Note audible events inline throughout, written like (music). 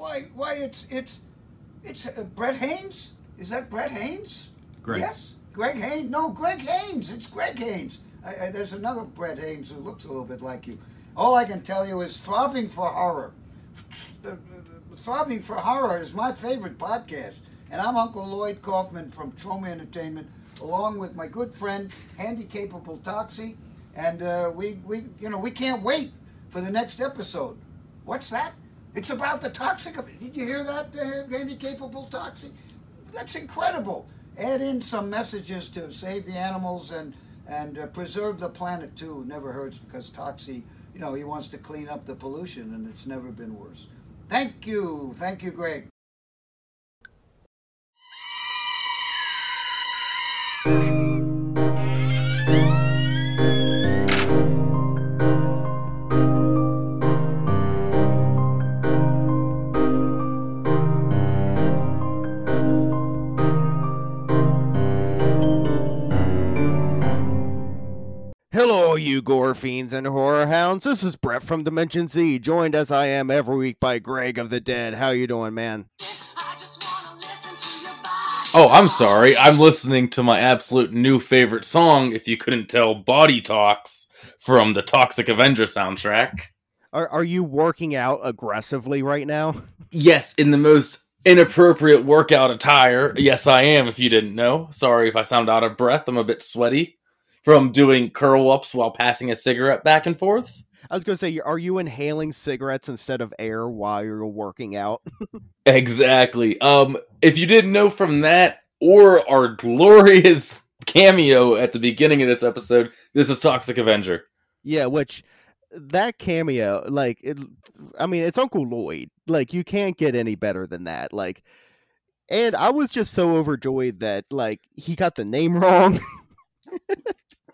Why? Why? It's it's it's uh, Brett Haynes. Is that Brett Haynes? Greg. Yes, Greg Haynes. No, Greg Haynes. It's Greg Haynes. I, I, there's another Brett Haynes who looks a little bit like you. All I can tell you is throbbing for horror. Throbbing for horror is my favorite podcast, and I'm Uncle Lloyd Kaufman from Troma Entertainment, along with my good friend, handy capable Toxie, and uh, we we you know we can't wait for the next episode. What's that? It's about the toxic. Of Did you hear that, uh, handy capable Toxie? That's incredible. Add in some messages to save the animals and and uh, preserve the planet too. Never hurts because Toxie, you know, he wants to clean up the pollution, and it's never been worse. Thank you, thank you, Greg. You gore fiends and horror hounds. This is Brett from Dimension Z, joined as I am every week by Greg of the Dead. How you doing, man? Oh, I'm sorry. I'm listening to my absolute new favorite song, if you couldn't tell, Body Talks from the Toxic Avenger soundtrack. Are are you working out aggressively right now? Yes, in the most inappropriate workout attire. Yes, I am, if you didn't know. Sorry if I sound out of breath. I'm a bit sweaty from doing curl ups while passing a cigarette back and forth. I was going to say, are you inhaling cigarettes instead of air while you're working out? (laughs) Exactly. Um, if you didn't know from that or our glorious (laughs) cameo at the beginning of this episode, this is Toxic Avenger. yeah, which that cameo, like, it, I mean, it's Uncle Lloyd. Like, you can't get any better than that. Like, and I was just so overjoyed that, like, he got the name (laughs) wrong.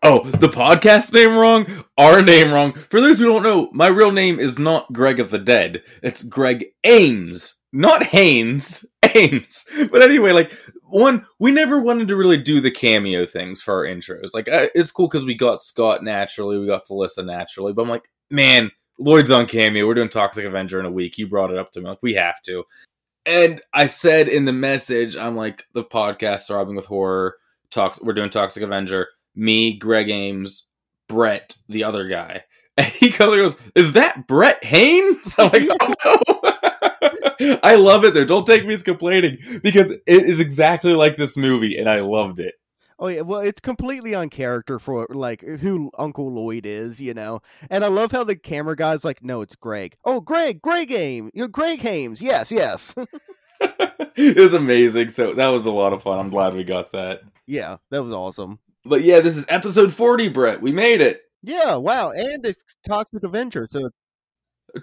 Oh, the podcast name wrong, our name wrong. For those who don't know, my real name is not Greg of the Dead. It's Greg Ames, not Haynes. (laughs) Ames. But anyway, like one, we never wanted to really do the cameo things for our intros. Like it's cool because we got Scott naturally, we got Felissa naturally. But I'm like, man, Lloyd's on cameo. We're doing Toxic Avenger in a week. You brought it up to me, like we have to. And I said in the message, I'm like, the podcast throbbing with horror. Talks. we're doing Toxic Avenger me, Greg Ames, Brett, the other guy. (laughs) And he comes and goes, Is that Brett Haynes? (laughs) I'm like, Oh no. (laughs) I love it there. Don't take me as complaining because it is exactly like this movie and I loved it. Oh yeah, well, it's completely on character for like who Uncle Lloyd is, you know. And I love how the camera guy's like, "No, it's Greg." Oh, Greg, Greg Ames, you're Greg Hames. Yes, yes, it was amazing. So that was a lot of fun. I'm glad we got that. yeah, that was awesome. But yeah, this is episode 40, Brett. We made it. Yeah, wow, and it's Toxic Avenger, so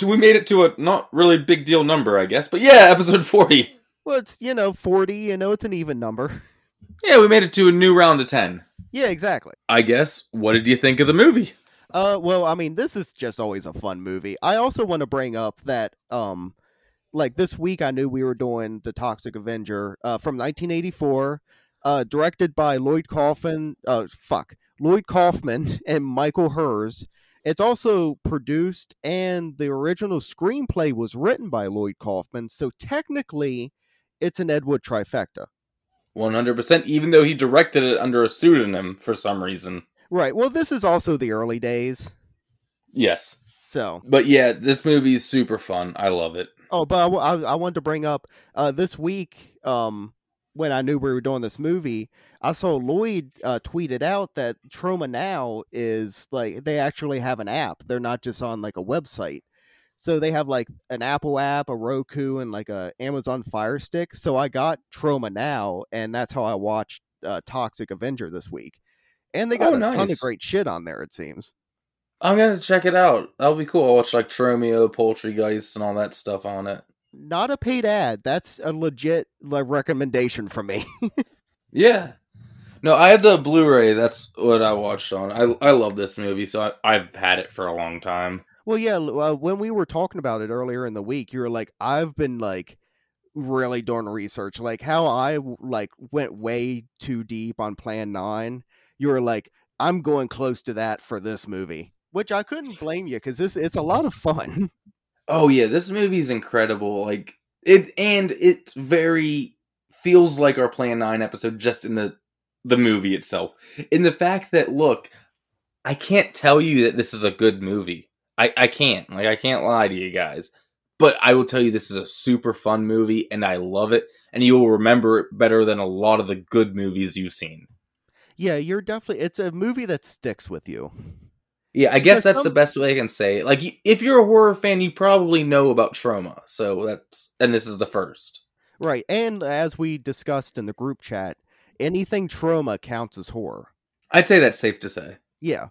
We made it to a not really big deal number, I guess. But yeah, episode 40. well, it's you know forty. You know, it's an even number. Yeah, we made it to a new round of 10. Yeah, exactly. I guess. What did you think of the movie? Uh, well, I mean, this is just always a fun movie. I also want to bring up that, um, like this week, I knew we were doing the Toxic Avenger, uh, from 1984, uh, directed by Lloyd Kaufman. Uh, fuck, Lloyd Kaufman (laughs) and Michael Herz. It's also produced, and the original screenplay was written by Lloyd Kaufman. So technically, it's an Ed Wood trifecta. 100%, even though he directed it under a pseudonym for some reason. Right. Well, this is also the early days. Yes. So But yeah, this movie is super fun. I love it. Oh, but I, w- I- I wanted to bring up uh, this week um, when I knew we were doing this movie, I saw Lloyd uh, tweeted out that Troma Now is like they actually have an app. They're not just on like a website. So they have like an Apple app, a Roku, and like a Amazon Fire Stick. So I got Troma Now, and that's how I watched uh, Toxic Avenger this week. And they got Oh, a ton of great shit on there. It seems. I'm gonna check it out. That'll be cool. I'll watch like Tromeo, Poultrygeist, and all that stuff on it. Not a paid ad. That's a legit like recommendation from me. (laughs) Yeah. No, I had the Blu-ray. That's what I watched on. I I love this movie, so I, I've had it for a long time. Well, yeah. Uh, when we were talking about it earlier in the week, you were like, "I've been like really doing research, like how I like went way too deep on Plan Nine. You were like, "I'm going close to that for this movie," which I couldn't blame you because this it's a lot of fun. (laughs) Oh yeah, this movie is incredible. Like It and it very feels like our Plan Nine episode, just in the the movie itself. In the fact that look, I can't tell you that this is a good movie. I I can't like I can't lie to you guys. But I will tell you this is a super fun movie and I love it and you will remember it better than a lot of the good movies you've seen. Yeah, you're definitely. It's a movie that sticks with you. Yeah, I guess that's some- the best way I can say. it. Like, if you're a horror fan, you probably know about Troma. So that's and this is the first. Right. And as we discussed in the group chat, anything Troma counts as horror. I'd say that's safe to say. Yeah.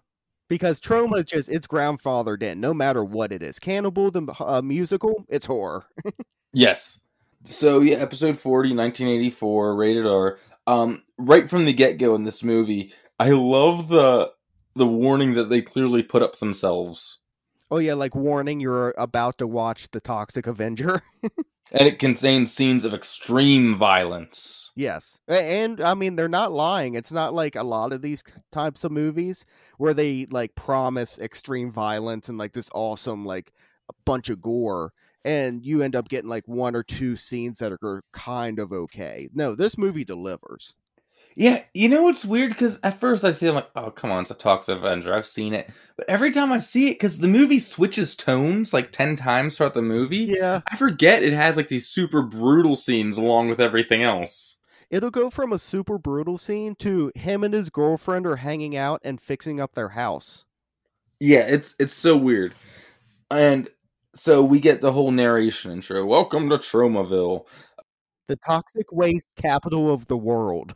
Because Troma just it's grandfathered in, no matter what it is. Cannibal the uh, musical, it's horror. (laughs) Yes. So yeah, episode 40, 1984, rated R. Um, right from the get go in this movie, I love the the warning that they clearly put up themselves, Oh yeah, like warning you're about to watch the Toxic Avenger. (laughs) and it contains scenes of extreme violence. yes. And I mean they're not lying. It's not like a lot of these types of movies where they like promise extreme violence and like this awesome like a bunch of gore and you end up getting like one or two scenes that are kind of okay. No, this movie delivers. Yeah, you know what's weird? Because at first I see, I'm like, oh come on, it's a Toxic Avenger. I've seen it, but every time I see it, because the movie switches tones like ten times throughout the movie, Yeah. I forget it has like these super brutal scenes along with everything else. It'll go from a super brutal scene to him and his girlfriend are hanging out and fixing up their house. Yeah, it's it's so weird. And so we get the whole narration intro. Welcome to Tromaville. The toxic waste capital of the world.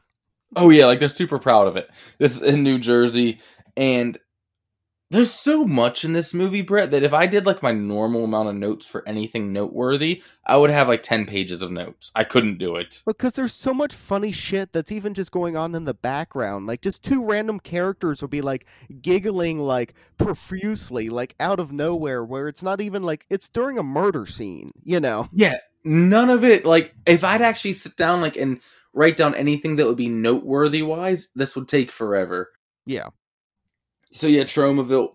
Oh yeah, like they're super proud of it. This is in New Jersey, and there's so much in this movie, Brett, that if I did like my normal amount of notes for anything noteworthy, I would have like ten pages of notes. I couldn't do it. Because there's so much funny shit that's even just going on in the background. Like just two random characters will be like giggling like profusely, like out of nowhere, where it's not even like it's during a murder scene, you know? Yeah, none of it. Like if I'd actually sit down like and write down anything that would be noteworthy wise, this would take forever. Yeah. So yeah, Tromaville.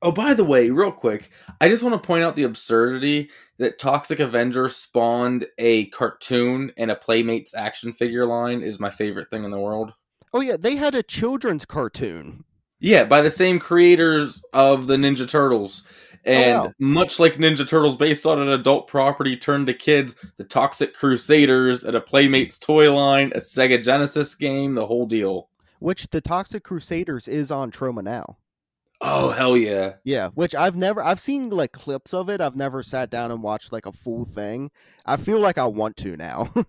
Oh, by the way, real quick, I just want to point out the absurdity that Toxic Avenger spawned a cartoon and a Playmates action figure line is my favorite thing in the world. Oh yeah, they had a children's cartoon. Yeah, by the same creators of the Ninja Turtles. And wow. much like Ninja Turtles based on an adult property turned to kids, the Toxic Crusaders and a Playmates toy line, a Sega Genesis game, the whole deal. Which the Toxic Crusaders is on Troma now. Oh, hell yeah. Yeah, which I've never I've seen like clips of it. I've never sat down and watched like a full thing. I feel like I want to now. (laughs)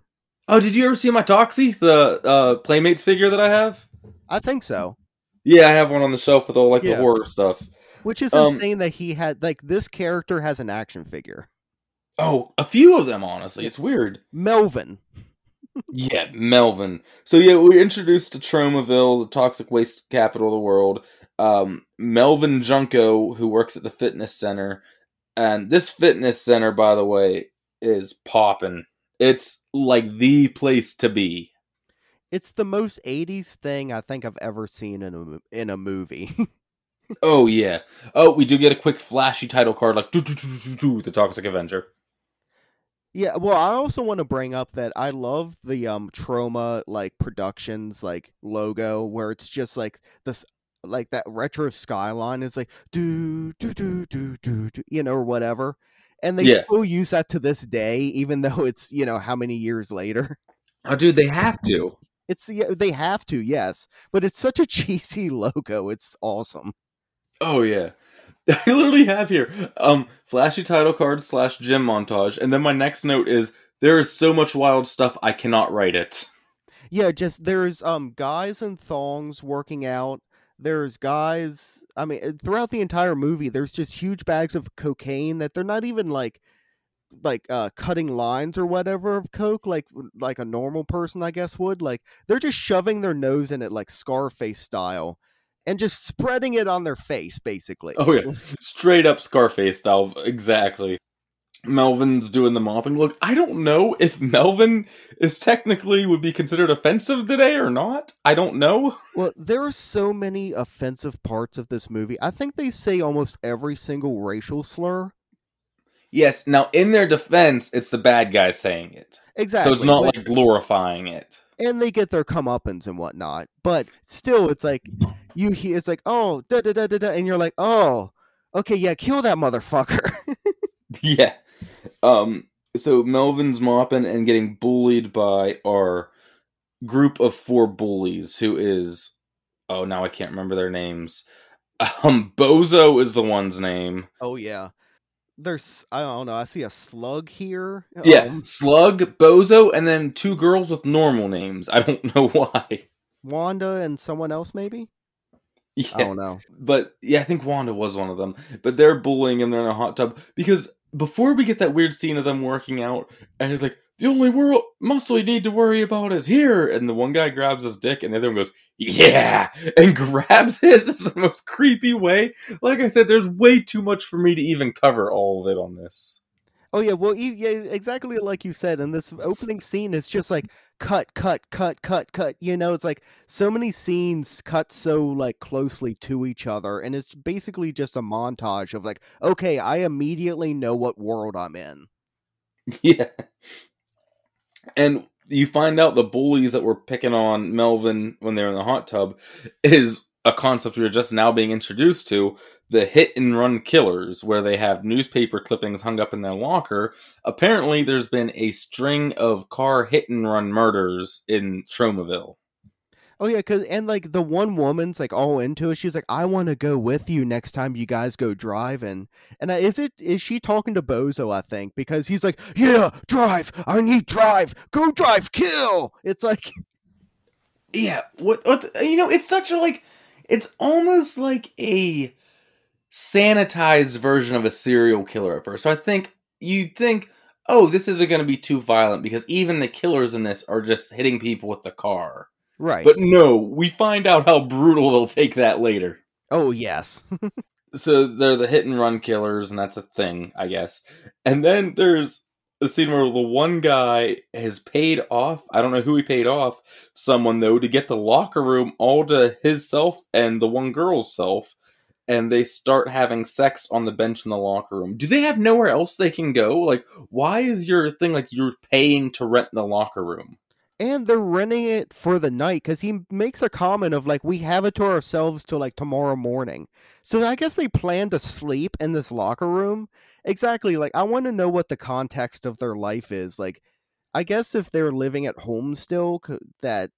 Oh, did you ever see my Toxie, the uh, Playmates figure that I have? I think so. Yeah, I have one on the shelf with all like Yeah. the horror stuff. Which is Um, insane that he had like this character has an action figure. Oh, a few of them, honestly. It's weird. Melvin. Yeah, Melvin. So yeah, we introduced to Tromaville, the toxic waste capital of the world. Um, Melvin Junko, who works at the fitness center, and this fitness center, by the way, is popping. It's like the place to be. It's the most 80s thing I think I've ever seen in a in a movie. (laughs) Oh yeah. Oh, we do get a quick flashy title card, like "Doo, doo, doo, doo, doo," the Toxic Avenger. yeah, well, I also want to bring up that I love the um Troma like productions like logo where it's just like this like that retro skyline is like do do do do do do you know or whatever. And they Yeah. still use that to this day even though it's, you know, how many years later. Oh, dude, they have to. It's yeah, they have to, yes, but it's such a (laughs) cheesy logo. It's awesome. Oh yeah. (laughs) I literally have here um flashy title card slash gym montage, and then my next note is there is so much wild stuff I cannot write it. Yeah, just there's um guys in thongs working out. There's guys. I mean, uh, throughout the entire movie, there's just huge bags of cocaine that they're not even like like uh cutting lines or whatever of coke like like a normal person i guess would like they're just shoving their nose in it like scarface style and just spreading it on their face basically Oh yeah, straight up Scarface style, exactly. Melvin's doing the mopping. Look, I don't know if Melvin is technically would be considered offensive today or not. I don't know. (laughs) Well, there are so many offensive parts of this movie. I think they say almost every single racial slur. Yes. Now, in their defense, it's the bad guy saying it, Exactly. so it's not like glorifying it. And they get their comeuppance and whatnot. But still, it's like you hear it's like oh da da da da da, and you're like oh okay yeah kill that motherfucker. (laughs) Yeah. Um. So Melvin's mopping and getting bullied by our group of four bullies, who is oh now I can't remember their names. (laughs) Um, Bozo is the one's name. oh yeah. There's I don't know I see a slug here. Yeah, Um, Slug, Bozo, and then two girls with normal names. I don't (laughs) know why. Wanda and someone else maybe. I don't know. but yeah, I think Wanda was one of them. But they're bullying and They're in a hot tub because before we get that weird scene of them working out, and he's like, "The only world muscle you need to worry about is here," and the one guy grabs his dick, and the other one goes, "Yeah," and (laughs) grabs his. It's the most creepy way. Like I said, there's way too much for me to even cover all of it on this. Oh yeah, well, you, yeah, exactly like you said. And this opening scene is just like cut, cut, cut, cut, cut. You know, it's like so many scenes cut so like closely to each other, and it's basically just a montage of like, okay, I immediately know what world I'm in. (laughs) Yeah. And you find out the bullies that were picking on Melvin when they were in the hot tub is a concept we are just now being introduced to the hit and run killers, where they have newspaper clippings hung up in their locker. Apparently, there's been a string of car hit and run murders in Tromaville. Oh yeah, cause and like the one woman's like all into it. She's like, I want to go with you next time you guys go driving. And I, is it is she talking to Bozo? I think because he's like, yeah, drive. I need drive. Go drive. Kill. It's like. Yeah, what what you know, it's such a like it's almost like a sanitized version of a serial killer at first. So I think you'd think, oh, this isn't gonna be too violent because even the killers in this are just hitting people with the car. Right. But no, we find out how brutal they'll take that later. oh yes. (laughs) So they're the hit and run killers, and that's a thing, I guess. And then there's a scene where the one guy has paid off, I don't know who he paid off, someone though, to get the locker room all to his self and the one girl's self. And they start having sex on the bench in the locker room. Do they have nowhere else they can go? Like, why is your thing like you're paying to rent the locker room? And they're renting it for the night because he makes a comment of like we have it to ourselves till like tomorrow morning. So i guess they plan to sleep in this locker room. Exactly like i want to know what the context of their life is like i guess if they're living at home still that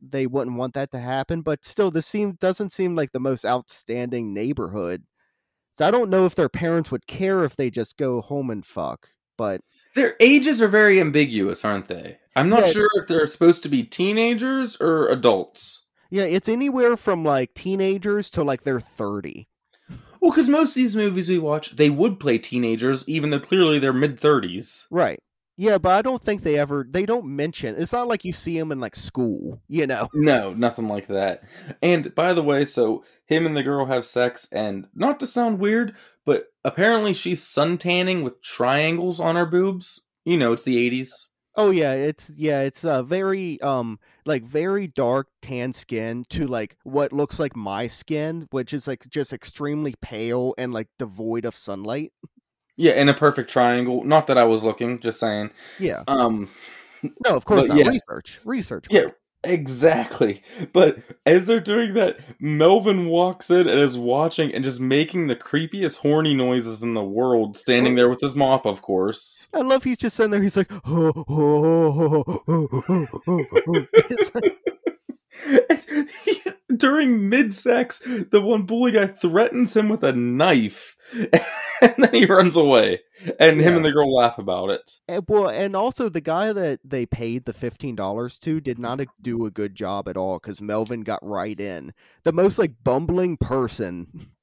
they wouldn't want that to happen but still this seem doesn't seem like the most outstanding neighborhood. So i don't know if their parents would care if they just go home and fuck but Their ages are very ambiguous, aren't they? I'm not Yeah. sure if they're supposed to be teenagers or adults. yeah it's anywhere from like teenagers to like they're 30 Well, because most of these movies we watch, they would play teenagers, even though clearly they're mid 30s. Right. Yeah, but I don't think they ever they don't mention. It's not like you see them in like school, you know. (laughs) No, nothing like that. And by the way, so him and the girl have sex, and not to sound weird, but apparently she's suntanning with triangles on her boobs. You know, it's the 80s. Oh yeah, it's yeah, it's uh very um like very dark tan skin to like what looks like my skin, which is like just extremely pale and like devoid of sunlight. Yeah, in a perfect triangle. Not that I was looking, just saying. Yeah. Um, No, of course not. yeah. Research. Research. Yeah, exactly. But as they're doing that, Melvin walks in and is watching and just making the creepiest horny noises in the world, standing there with his mop, of course. I love he's just sitting there, he's like, (laughs) It's like- (laughs) During mid sex, the one bully guy threatens him with a knife, (laughs) and then he runs away. And him and the girl laugh about it. And, well, and also the guy that they paid the fifteen dollars to did not do a good job at all because Melvin got right in. The most like bumbling person. (laughs)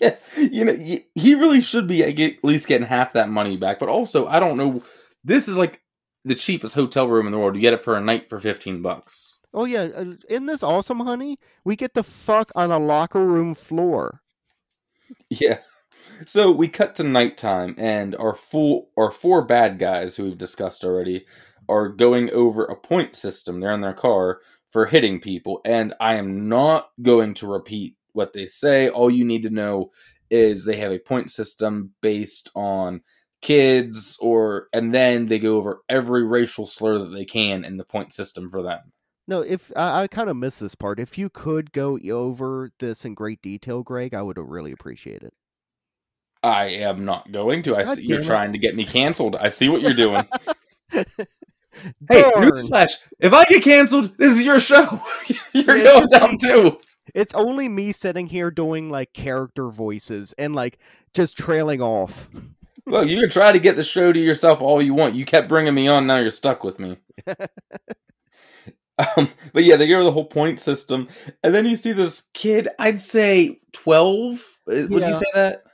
Yeah, you know, he really should be at at least getting half that money back. But also, I don't know. This is like the cheapest hotel room in the world. You get it for a night for fifteen bucks. Oh yeah, uh, isn't this awesome, honey? We get the fuck on a locker room floor. Yeah. So we cut to nighttime, and our full our four bad guys who we've discussed already are going over a point system. They're in their car for hitting people, and I am not going to repeat what they say. All you need to know is they have a point system based on kids or and then they go over every racial slur that they can in the point system for them. No, if I, I kind of miss this part. If you could go over this in great detail, Greg, I would really appreciate it. I am not going to. I God see you're it. trying to get me canceled. I see what you're doing. (laughs) hey, newsflash! If I get canceled, this is your show. (laughs) you're Yeah, going down me. too. It's only me sitting here doing like character voices and like just trailing off. Look, you can try to get the show to yourself all you want. You kept bringing me on. Now you're stuck with me. (laughs) um, but yeah, they go over the whole point system, and then you see this kid. I'd say twelve. Uh, Would you say that?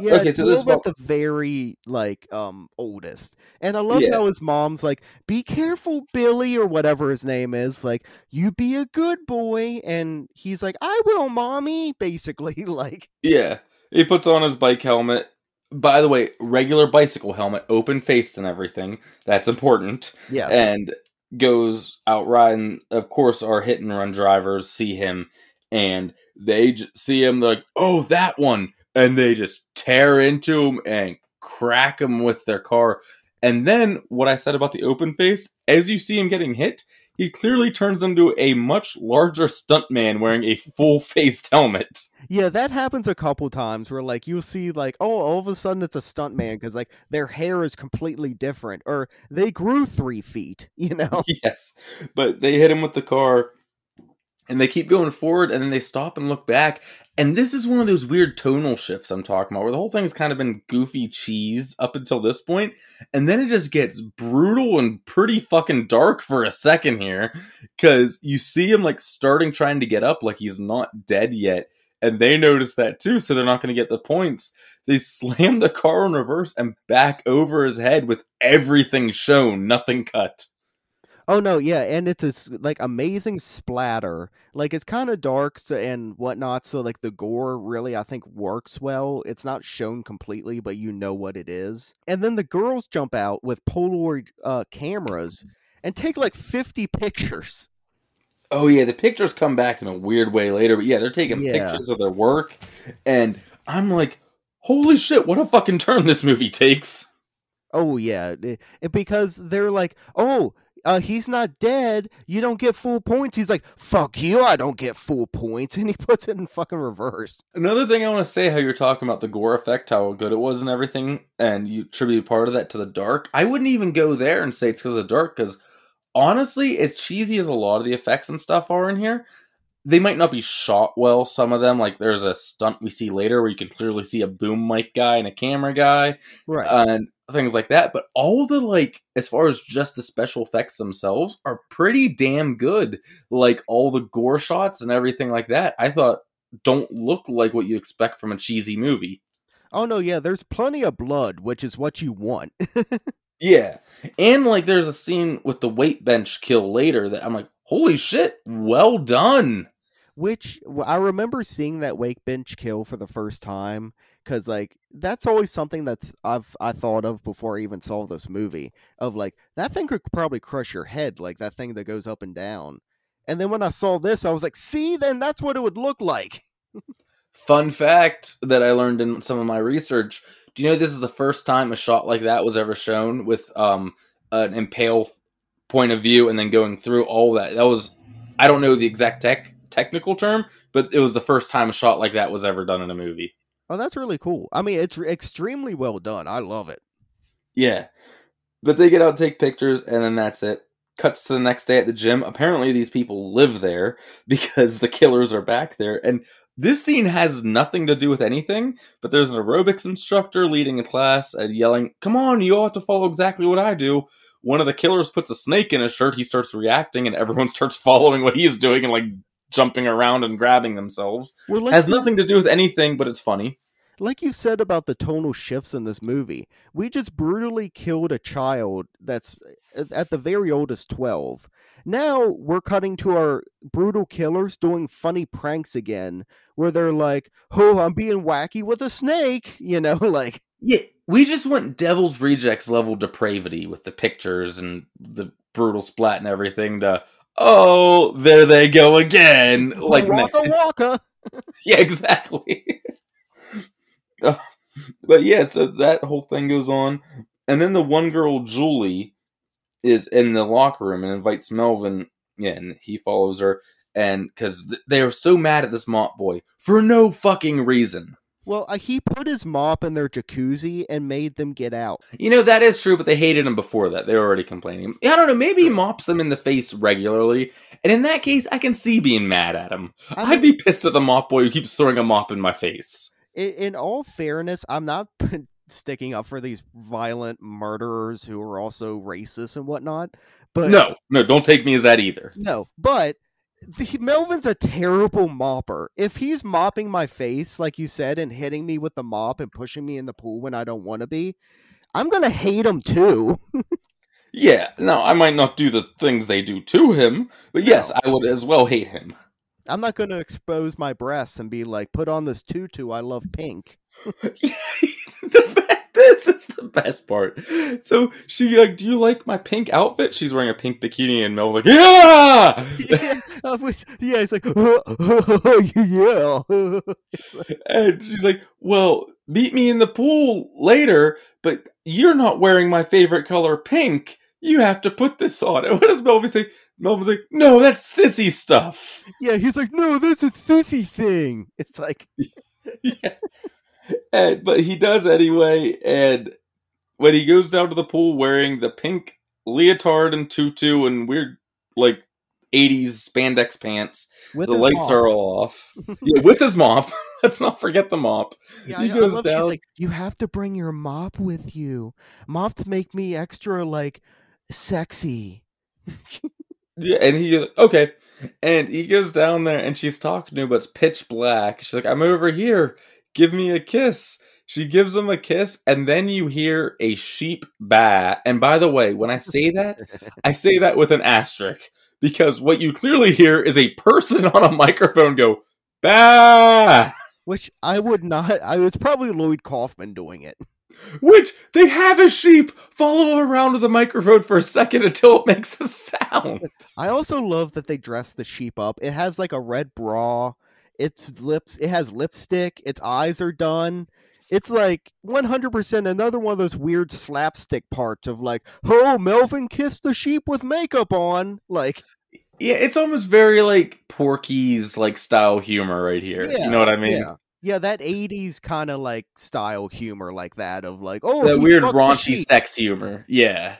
Yeah, Okay, so this at the very like um oldest, and I love Yeah. how his mom's like, "Be careful, Billy," or whatever his name is. Like, you be a good boy, and he's like, "I will, mommy." (laughs) Basically, like, Yeah, he puts on his bike helmet. By the way, regular bicycle helmet, open faced and everything. That's important. yeah, and goes out riding. Of course, our hit and run drivers see him, and they see him like, "Oh, that one!" and they just tear into him and crack him with their car. And then, what I said about the open face, as you see him getting hit, he clearly turns into a much larger stuntman wearing a full faced helmet. yeah. That happens a couple times where like you'll see like, oh, all of a sudden it's a stunt man because like their hair is completely different, or they grew three feet. (laughs) You know? (laughs) yes, but they hit him with the car, and they keep going forward, and then they stop and look back. And this is one of those weird tonal shifts I'm talking about, where the whole thing's kind of been goofy cheese up until this point, and then it just gets brutal and pretty fucking dark for a second here, because you see him like starting trying to get up, like he's not dead yet. And they notice that too, so they're not going to get the points. They slam the car in reverse and back over his head with everything shown, nothing cut. Oh no, yeah, and it's a s- like amazing splatter. Like it's kind of dark so, and whatnot, so like the gore really I think works well. It's not shown completely, but you know what it is. And then the girls jump out with Polaroid uh, cameras and take like fifty pictures. Oh yeah, the pictures come back in a weird way later, but yeah, they're taking Yeah. pictures of their work, and I'm like, holy shit, what a fucking turn this movie takes. Oh yeah, it- it- because they're like, oh. Uh, he's not dead. You don't get full points. He's like, "Fuck you! I don't get full points," (laughs) and he puts it in fucking reverse. Another thing I want to say, how you're talking about the gore effect, how good it was, and everything, and you attribute part of that to the dark. I wouldn't even go there and say it's because of the dark, because honestly, as cheesy as a lot of the effects and stuff are in here, they might not be shot well. Some of them, like there's a stunt we see later where you can clearly see a boom mic guy and a camera guy. Right. and things like that. But all the like, as far as just the special effects themselves, are pretty damn good. Like all the gore shots and everything like that, I thought don't look like what you expect from a cheesy movie. oh no, yeah. There's plenty of blood, which is what you want. (laughs) Yeah, and like there's a scene with the weight bench kill later that I'm like, holy shit, well done. Which I remember seeing that wake bench kill for the first time because like that's always something that's I've I thought of before I even saw this movie of like that thing could probably crush your head like that thing that goes up and down. And then when I saw this, I was like, see, then that's what it would look like. Fun fact that I learned in some of my research. Do you know this is the first time a shot like that was ever shown with um an impale point of view and then going through all that? That was I don't know the exact tech technical term, but it was the first time a shot like that was ever done in a movie. Oh, that's really cool. I mean, it's extremely well done. I love it. Yeah. But they get out, take pictures, and then that's it. Cuts to the next day at the gym. Apparently, these people live there (laughs) because the killers are back there. And this scene has nothing to do with anything, but there's an aerobics instructor leading a class and yelling, Come on, you ought to follow exactly what I do. One of the killers puts a snake in his shirt. He starts reacting, and everyone (laughs) starts following what he's doing and like jumping around and grabbing themselves. Well, like has you- nothing to do with anything, but it's funny. like you said about the tonal shifts in this movie, we just brutally killed a child that's uh, at the very oldest 12. Now we're cutting to our brutal killers doing funny pranks again, where they're like, oh, I'm being wacky with a snake, (laughs) you know, like, Yeah, we just went Devil's Rejects level depravity with the pictures and the brutal splat and everything to oh, there they go again. Like waka waka. (laughs) Yeah, exactly. (laughs) Uh, but yeah, so that whole thing goes on, and then the one girl Julie is in the locker room and invites Melvin in. He follows her, and because th- they are so mad at this mop boy for no fucking reason. Well, uh, he put his mop in their jacuzzi and made them get out. You know that is true, but they hated him before that. They were already complaining. I don't know. Maybe he mops them in the face regularly, and in that case, I can see being mad at him. I I'd be pissed at the mop boy who keeps throwing a mop in my face. in, in all fairness, I'm not (laughs) sticking up for these violent murderers who are also racist and whatnot. But no, no, don't take me as that either. no, but the, Melvin's a terrible mopper. If he's mopping my face, like you said, and hitting me with the mop and pushing me in the pool when I don't want to be, I'm gonna hate him too. (laughs) Yeah, no, I might not do the things they do to him, but yes, I would as well hate him. I'm not gonna expose my breasts and be like, "Put on this tutu. I love pink." (laughs) (laughs) (laughs) this is the best part. So she like, do you like my pink outfit? She's wearing a pink bikini, and Mel like, yeah. yeah, yeah, it's like, (laughs) oh yeah. (laughs) And she's like, well, meet me in the pool later, but you're not wearing my favorite color, pink. You have to put this on. And what does Melvin say? Melvin's like, no, that's sissy stuff. yeah, he's like, no, that's a sissy thing. It's like, yeah. And, but he does anyway. And when he goes down to the pool wearing the pink leotard and tutu and weird, like, 80s spandex pants, with the his lights mop. are all off. yeah, with his mop. (laughs) Let's not forget the mop. Yeah, he I, I goes love down. like, you have to bring your mop with you. Mops make me extra like sexy. (laughs) Yeah, and he okay, and he goes down there, and she's talking to him, but it's pitch black. She's like, "I'm over here. Give me a kiss." She gives him a kiss, and then you hear a sheep baa. And by the way, when I say that, I say that with an asterisk because what you clearly hear is a person (laughs) on a microphone go baa, Which I would not. I was probably Lloyd Kaufman doing it. which they have a sheep follow around with the microphone for a second until it makes a sound. I also love that they dress the sheep up. It has like a red bra. Its lips. It has lipstick. Its eyes are done. It's like 100% another one of those weird slapstick parts of like, oh, Melvin kissed the sheep with makeup on. Like, Yeah, it's almost very like Porky's like style humor right here. Yeah, you know what I mean? yeah. Yeah, that 80s kind of like style humor like that of like, oh, That weird raunchy sex humor. Yeah.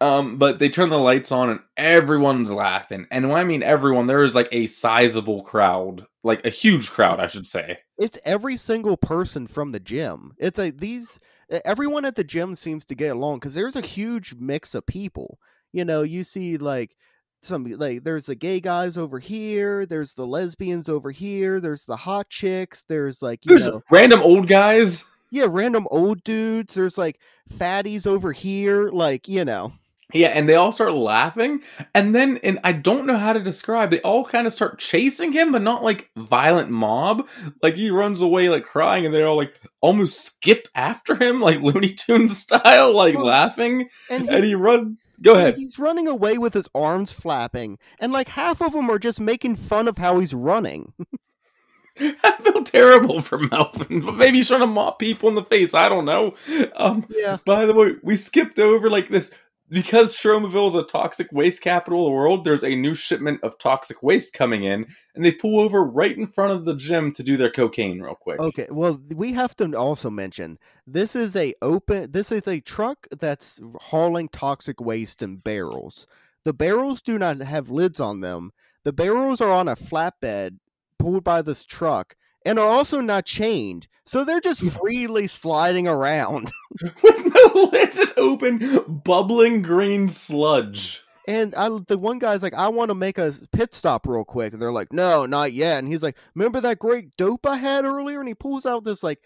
Um, but they turn the lights on and everyone's laughing. And when I mean everyone, there is like a sizable crowd, like a huge crowd, I should say. It's every single person from the gym. It's like these everyone at the gym seems to get along because there's a huge mix of people. You know, you see like some like there's the gay guys over here, there's the lesbians over here, there's the hot chicks, there's like you There's know random old guys. yeah, random old dudes, there's like fatties over here, like, you know. Yeah, and they all start laughing, and then, and I don't know how to describe. They all kind of start chasing him, but not like violent mob. Like he runs away, like crying, and they all like almost skip after him, (laughs) like Looney Tunes style, like Well, laughing. And And he, he run. Go ahead. he's running away with his arms flapping, and like half of them are just making fun of how he's running. (laughs) I feel terrible for Melvin, but maybe he's trying to mop people in the face. I don't know. Um, Yeah. by the way, we skipped over like this because Tromaville is a toxic waste capital of the world. There's a new shipment of toxic waste coming in, and they pull over right in front of the gym to do their cocaine real quick. Okay, well, we have to also mention this is a open this is a truck that's hauling toxic waste in barrels. The barrels do not have lids on them. The barrels are on a flatbed pulled by this truck and are also not chained. So they're just freely sliding around. (laughs) (laughs) With no lid, just open, bubbling green sludge. And I, the one guy's like, I want to make a pit stop real quick. And they're like, no, not yet. And he's like, remember that great dope I had earlier? And he pulls out this like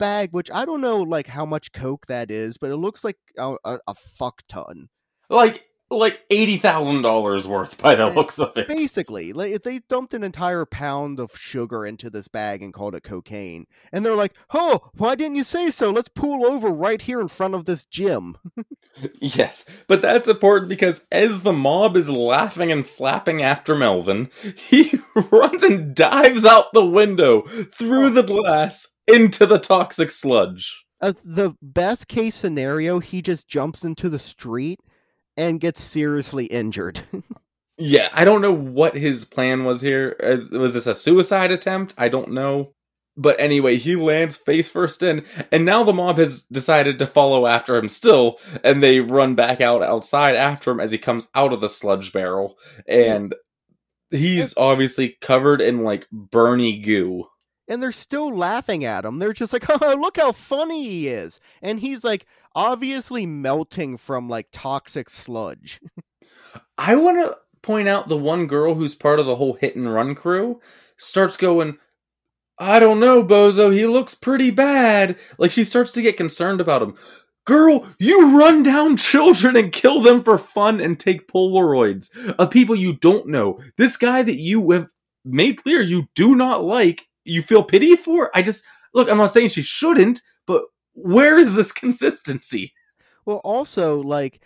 bag, which I don't know like how much coke that is, but it looks like a, a, a fuck ton. Like, like eighty thousand dollars worth by the looks of it. Basically, like if they dumped an entire pound of sugar into this bag and called it cocaine, and they're like, "Oh, why didn't you say so? Let's pull over right here in front of this gym." (laughs) Yes, but that's important because as the mob is laughing and flapping after Melvin, (laughs) he runs and dives out the window through the glass into the toxic sludge. Uh, the best case scenario, he just jumps into the street and gets seriously injured. (laughs) Yeah, I don't know what his plan was here. Uh, was this a suicide attempt? I don't know. But anyway, he lands face first in, and now the mob has decided to follow after him still, and they run back out outside after him as he comes out of the sludge barrel. And he's obviously covered in like Bernie goo. And they're still laughing at him. They're just like, (laughs) "Oh, look how funny he is," and he's like obviously melting from like toxic sludge. (laughs) I want to point out the one girl who's part of the whole hit and run crew starts going, I don't know, Bozo, he looks pretty bad. Like she starts to get concerned about him. Girl, you run down children and kill them for fun and take Polaroids of people you don't know. This guy that you have made clear you do not like, you feel pity for? I just, look, I'm not saying she shouldn't, but where is this (laughs) consistency? Well, also like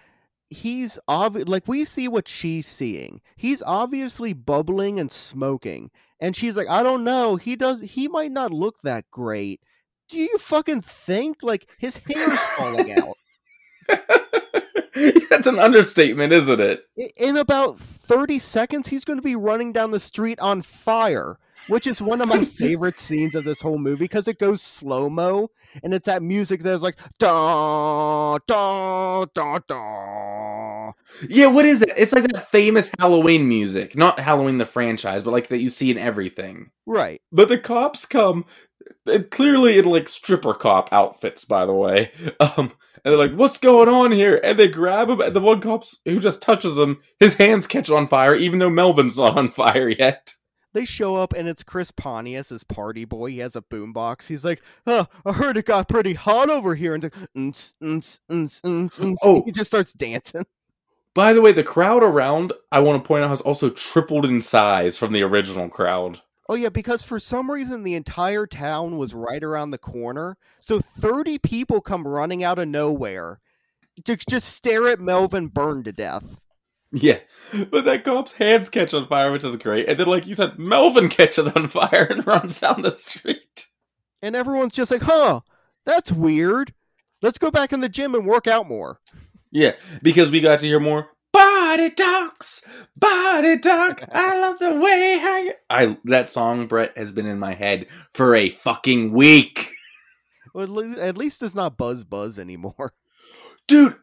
he's obvi- like we see what she's seeing. He's obviously bubbling and smoking, and she's like, "I don't know. He does. He might not look that great." Do you fucking think like his hair's falling (laughs) out? That's an understatement, isn't it? In about 30 seconds, he's going to be running down the street on fire, which is one of my (laughs) favorite scenes of this whole movie because it goes slow mo and it's that music that's like da da da da. Yeah, what is it? It's like that famous Halloween music. Not Halloween the franchise, but like that you see in everything. Right. But the cops come and clearly in like stripper cop outfits, by the way. (laughs) Um, and they're like, "What's going on here?" And they grab him, and the one cop who just touches him, his hands catch on fire, even though Melvin's not on (laughs) fire yet. They show up and it's Chris Pontius, his party boy. He has a boombox. He's like, "Huh, I heard it got pretty hot over here." And. Oh. (laughs) he just starts dancing. By the way, the crowd around, I want to point out, has also tripled in size from the original crowd. Oh yeah, because for some reason the entire town was right around the corner. So 30 people come running out of nowhere to just stare at Melvin burn to death. Yeah, but that cop's hands catch on fire, which is great. And then, like you said, Melvin catches on fire and (laughs) runs down the street. And everyone's just like, "Huh, that's weird. Let's go back in the gym and work out more." Yeah, because we got to hear more body talks, body talk. I (laughs) love the way how you. I that song, Brett, has been in my head for a fucking week, Well, at least it's not Buzz Buzz anymore. (laughs) dude.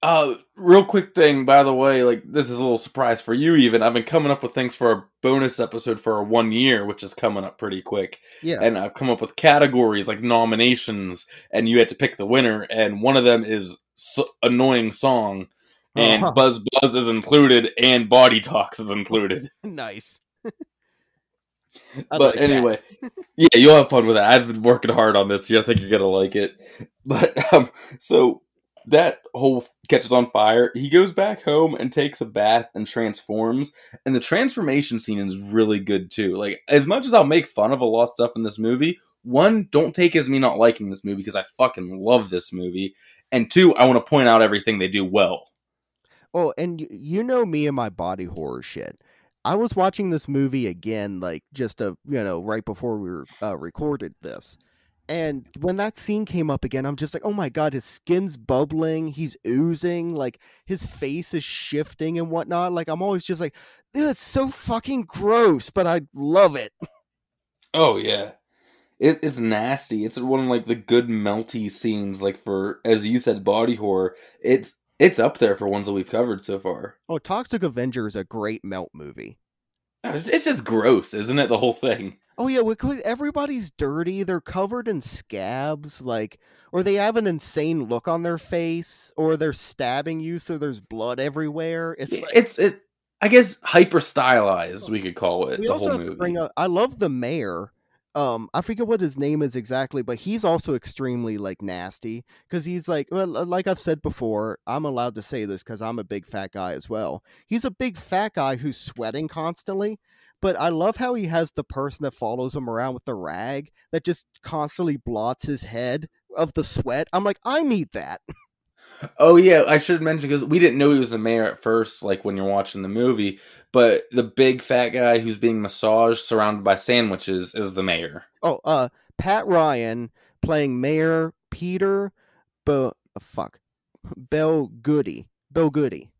Uh, real quick thing, by the way, like this is a little surprise for you. Even I've been coming up with things for a bonus episode for our one year, which is coming up pretty quick. Yeah. and I've come up with categories like nominations, and you had to pick the winner, and one of them is so- annoying song, and Uh-huh. Buzz Buzz is included, and Body Talks is included. (laughs) nice. (laughs) But like anyway, yeah, you'll have fun with that. I've been working hard on this. I think you're gonna like it. (laughs) But um, so that whole catches on fire. He goes back home and takes a bath and transforms. And the transformation scene is really good too. Like as much as I'll make fun of a lot of stuff in this movie, one, don't take it as me not liking this movie because I fucking love this movie. And two, I want to point out everything they do well. Oh, and y- you know me and my body horror shit. I was watching this movie again, like just a you know right before we were, uh, recorded this, and when that scene came up again, I'm just like, oh my god, his skin's bubbling, he's oozing, like his face is shifting and whatnot. Like I'm always just like, it's so fucking gross, but I love it. (laughs) Oh yeah. It, it's nasty. It's one of like the good melty scenes, like for as you said, body horror. It's it's up there for ones that we've covered so far. Oh, Toxic Avenger is a great melt movie. It's, it's just gross, isn't it? The whole thing. Oh yeah, everybody's dirty. They're covered in scabs, like, or they have an insane look on their face, or they're stabbing you, so there's blood everywhere. It's like, It's it. I guess hyper stylized. We could call it we the also whole have movie. to bring up. I love the mayor. Um, I forget what his name is exactly, but he's also extremely like nasty because he's like, well, like I've said before, I'm allowed to say this because I'm a big fat guy as well. He's a big fat guy who's sweating constantly. But I love how he has the person that follows him around with the rag that just constantly blots his head of the sweat. I'm like, I need that. Oh yeah, I should mention because we didn't know he was the mayor at first, like when you're watching the movie. But the big fat guy who's being massaged, surrounded by sandwiches, is the mayor. Oh, uh, Pat Ryan playing Mayor Peter Bo fuck Bell Goody. Bill Goody.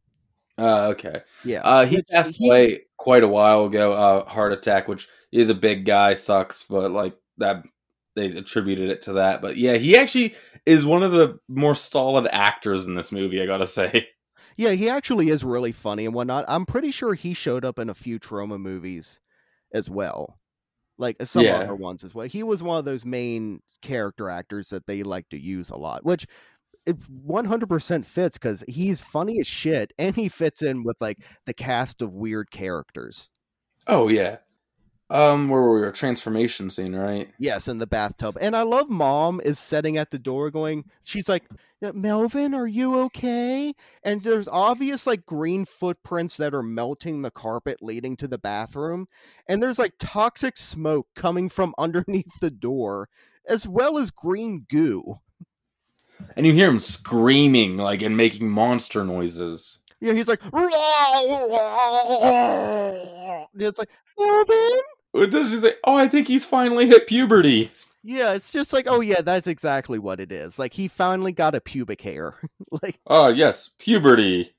Uh, okay. Yeah. Uh, he Which passed he- away quite a while ago. Uh, heart attack, which is a big guy, sucks, but like that, they attributed it to that. But yeah, he actually is one of the more solid actors in this movie. I gotta say. (laughs) Yeah, he actually is really funny and whatnot. I'm pretty sure he showed up in a few Troma movies as well. Like uh, some Yeah. other ones as well. He was one of those main character actors that they like to use a lot, which it 100% fits because he's funny as shit and he fits in with like the cast of weird characters. Oh yeah. Um, where were we? A transformation scene, right? Yes, in the bathtub. And I love mom is sitting at the door going, she's like, Melvin, are you okay? And there's obvious like green footprints that are melting the carpet leading to the bathroom. And there's like toxic smoke coming from (laughs) underneath the door, as well as green goo. And you hear him screaming, like, and making monster noises. Yeah, he's like, it's like, Melvin? What does she say? Oh, I think he's finally hit puberty. Yeah, it's just like, oh yeah, that's exactly what it is. Like he finally got a pubic hair. (laughs) like Oh yes, puberty.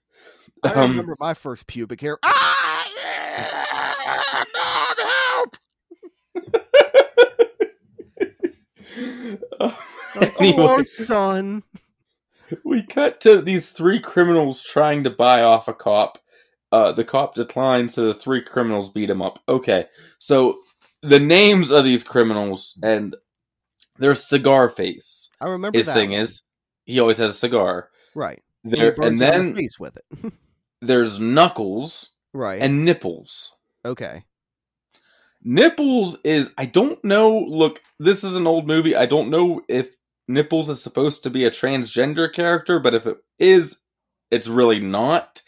I Um, remember my first pubic hair. Ah, yeah, help! (laughs) Anyway. oh, son. we cut to these three criminals trying to buy off a cop. Uh, the cop declines, so the three criminals beat him up. Okay, so the names of these criminals and their cigar face. I remember His thing one. is he always has a cigar. right. There and the then face with it. (laughs) there's Knuckles right. and Nipples. okay. Nipples is I don't know. Look, this is an old movie. I don't know if Nipples is supposed to be a transgender character, but if it is, it's really not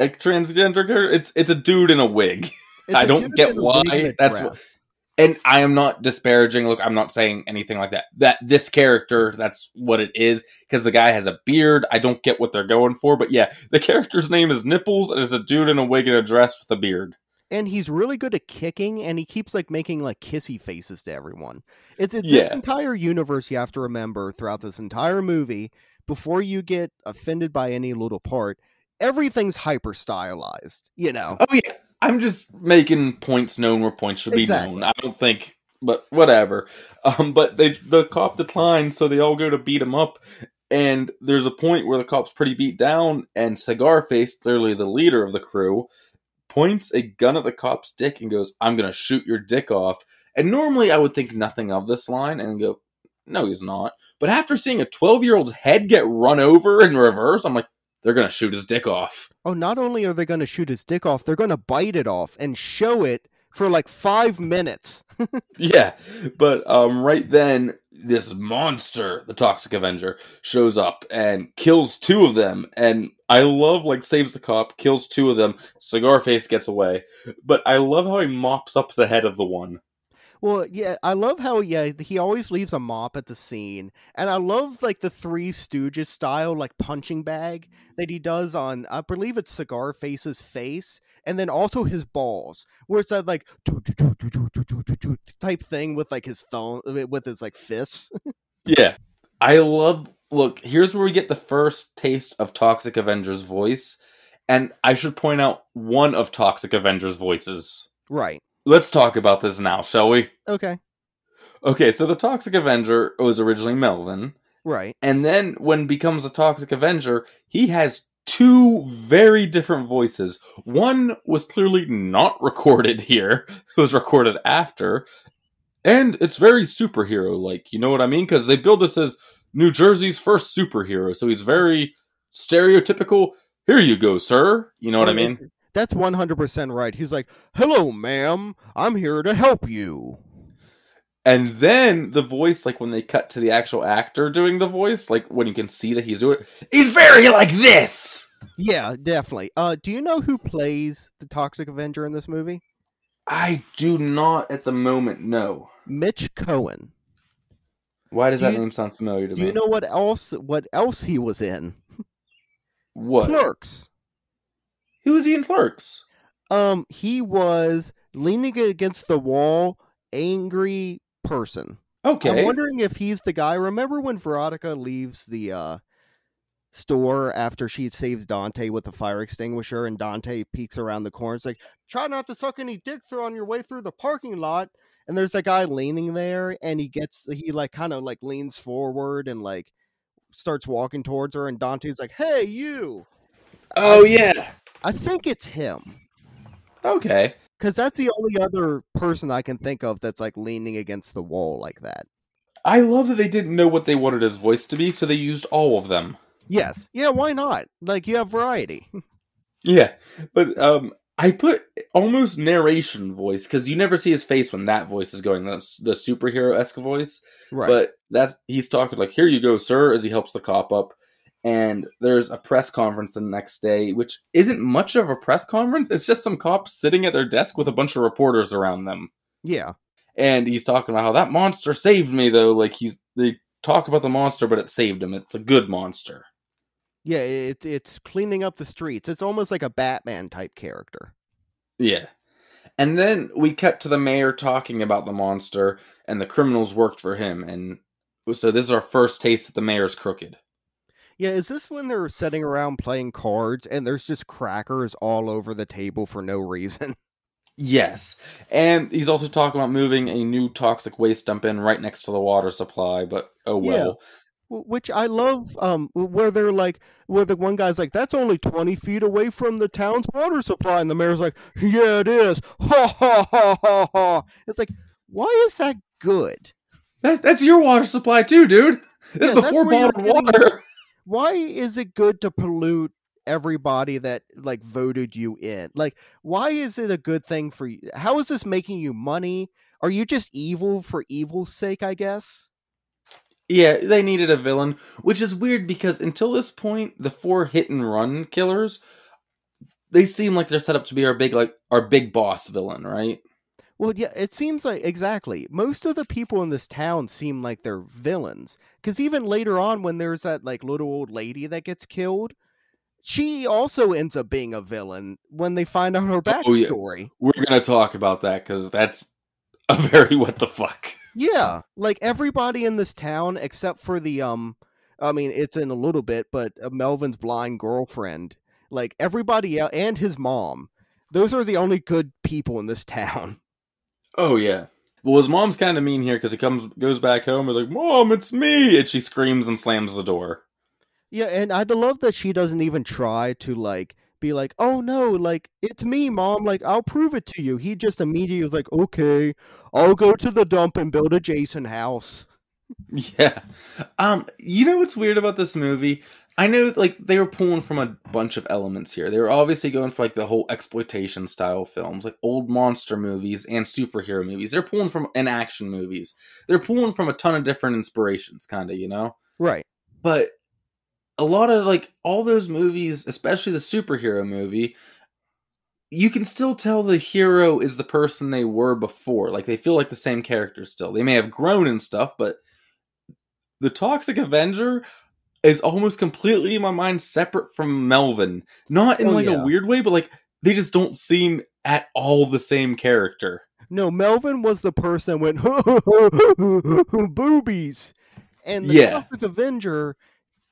a transgender character. It's it's a dude in a wig. It's (laughs) I don't get why and that's what- And I am not disparaging. Look, I'm not saying anything like that. That this character, that's what it is, because the guy has a beard. I don't get what they're going for, but yeah, the character's name is Nipples, and it's a dude in a wig and a dress with a beard. and he's really good at kicking and he keeps like making like kissy faces to everyone it's, it's this entire universe you have to remember throughout this entire movie before you get offended by any little part everything's hyper stylized you know Oh yeah, I'm just making points known where points should be Exactly. known. I don't think, but whatever. Um, but they the cop declines, so they all go to beat him up. And there's a point where the cop's pretty beat down, and Cigar Face, clearly the leader of the crew, points a gun at the cop's dick and goes, "I'm gonna shoot your dick off." And normally I would think nothing of this line and go, "No, he's not." But after seeing a 12 year old's head get run over in reverse, I'm like, they're gonna shoot his dick off. oh not only are they going to shoot his dick off they're going to bite it off and show it for like five minutes (laughs) Yeah, but um, right then, this monster, the Toxic Avenger, shows up and kills two of them. And I love, like, saves the cop, kills two of them. Cigar Face gets away. But I love how he mops up the head of the one. Well, yeah, I love how yeah he always leaves a mop at the scene, and I love like the Three Stooges style like punching bag that he does on I believe it's Cigar Face's face, and then also his balls, where it's that like type thing with like his thumb uh, with his like fists. (laughs) yeah, I love. Look, here's where we get the first taste of Toxic Avenger's voice, and I should point out one of Toxic Avenger's voices. Right Let's talk about this now, shall we? Okay. Okay, so the Toxic Avenger was originally Melvin. Right. And then when becomes a Toxic Avenger, he has two very different voices. One was clearly not (laughs) recorded here, it was recorded after. And it's very superhero like, you know what I mean? Because they build this as New Jersey's first superhero, so he's very stereotypical. Here you go, sir. You know what I mean? That's one hundred percent right. He's like, "Hello, ma'am. I'm here to help you." And then the voice, like when they cut to the actual actor doing the voice, like when you can see that he's doing it, he's very like this. Yeah, definitely. Uh, do you know who plays the Toxic Avenger in this movie? I do not at the moment know. Mitch Cohen. Why does Do that you- name sound familiar to Do me? you know what else? What else he was in? what? Clerks. Who is he in Clerks? Um, he was leaning against the wall, angry person. Okay. I'm wondering if he's the guy. Remember when Veronica leaves the uh, store after she saves Dante with the fire extinguisher, and Dante peeks around the corner. It's like, try not to suck any dick through on your way through the parking lot. And there's a guy leaning there, and he gets he like kind of like leans forward and like starts walking towards her, and Dante's like, "Hey, you!" oh yeah. I think it's him Okay. because that's the only other person I can think of that's like leaning against the wall like that. I love that they didn't know what they wanted his voice to be, so they used all of them. Yes, yeah, why not? Like you have variety. (laughs) Yeah, but um, I put almost narration voice because you never see his face when that voice is going. That's the superhero esque voice. right. But that's he's talking like, "Here you go, sir," as he helps the cop up. And there's a press conference the next day, which isn't much of a press conference. It's just some cops sitting at their desk with a bunch of reporters around them. yeah. And he's talking about how that monster saved me, though. Like he's they talk about the monster, but it saved him. It's a good monster. Yeah, it's it's cleaning up the streets. It's almost like a Batman type character. Yeah. And then we cut to the mayor talking about the monster, and the criminals worked for him. And so this is our first taste that the mayor's crooked. Yeah, is this when they're sitting around playing cards and there's just crackers all over the table for no reason? (laughs) Yes. And he's also talking about moving a new toxic waste dump in right next to the water supply, but oh well. Wh- Which I love, um, where they're like, where the one guy's like, "That's only twenty feet away from the town's water supply," and the mayor's like, "Yeah, it is." (laughs) Ha ha ha ha ha. It's like, why is that good? That, that's your water supply too, dude. This Yeah, before bottled water. Why is it good to pollute everybody that like voted you in? Like, why is it a good thing for you? How is this making you money? Are you just evil for evil's sake? I guess. Yeah, they needed a villain, which is weird because until this point, the four hit and run killers, they seem like they're set up to be our big like our big boss villain, right? Well, yeah, it seems like exactly. Most of the people in this town seem like they're villains. Because even later on, when there's that like little old lady that gets killed, she also ends up being a villain when they find out her Oh, yeah. backstory. We're gonna talk about that because that's a (laughs) very what the fuck. yeah, like everybody in this town except for the um, I mean, it's in a little bit, but uh, Melvin's blind girlfriend, like everybody else, and his mom. Those are the only good people in this (laughs) town. Oh yeah. Well, his mom's kind of mean here because he comes goes back home and like, "Mom, it's me!" and she screams and slams the door. Yeah, and I'd love that she doesn't even try to like be like, "Oh no, like it's me, mom. Like I'll prove it to you." He just immediately was like, "Okay, I'll go to the dump and build a Jason house." Yeah. Um, you know what's weird about this movie? I know like they were pulling from a bunch of elements here. They were obviously going for like the whole exploitation style films, like old monster movies and superhero movies. They're pulling from and action movies. They're pulling from a ton of different inspirations, kind of, you know? Right. But a lot of like all those movies, especially the superhero movie, you can still tell the hero is the person they were before. Like they feel like the same character still. They may have grown and stuff, but the Toxic Avenger is almost completely in my mind separate from Melvin. Not in Oh, like yeah. a weird way, but like they just don't seem at all the same character. No, Melvin was the person that went (laughs) boobies, and the Yeah. Toxic Avenger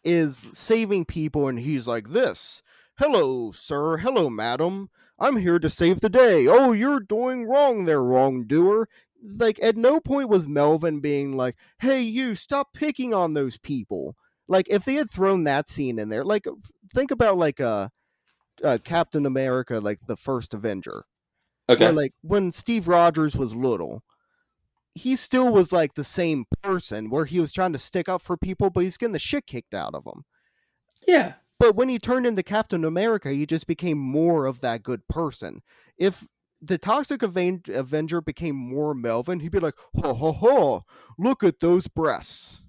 is saving people, and he's like this. Hello, sir. Hello, madam. I'm here to save the day. Oh, you're doing wrong there, wrongdoer. Like, at no point was Melvin being like, hey, you, stop picking on those people. Like, if they had thrown that scene in there, like, think about, like, uh, uh Captain America, like, the first Avenger Okay. where like when Steve Rogers was little, he still was like the same person where he was trying to stick up for people, but he's getting the shit kicked out of him. yeah. But when he turned into Captain America, he just became more of that good person. If the Toxic Avenger became more Melvin, he'd be like, "Ho ho ho! Look at those breasts!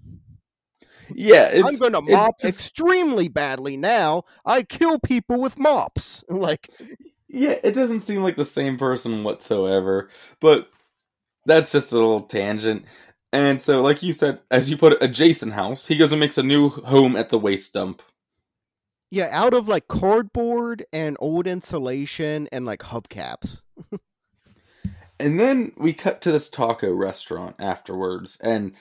Yeah. It's, I'm going to mop just- extremely badly now. I kill people with mops." (laughs) like, Yeah, it doesn't seem like the same person whatsoever, but that's just a little tangent. And so, like you said, as you put it, a Jason house, he goes and makes a new home at the waste dump. Yeah, out of like cardboard and old insulation and like hubcaps. (laughs) And then we cut to this taco restaurant afterwards, and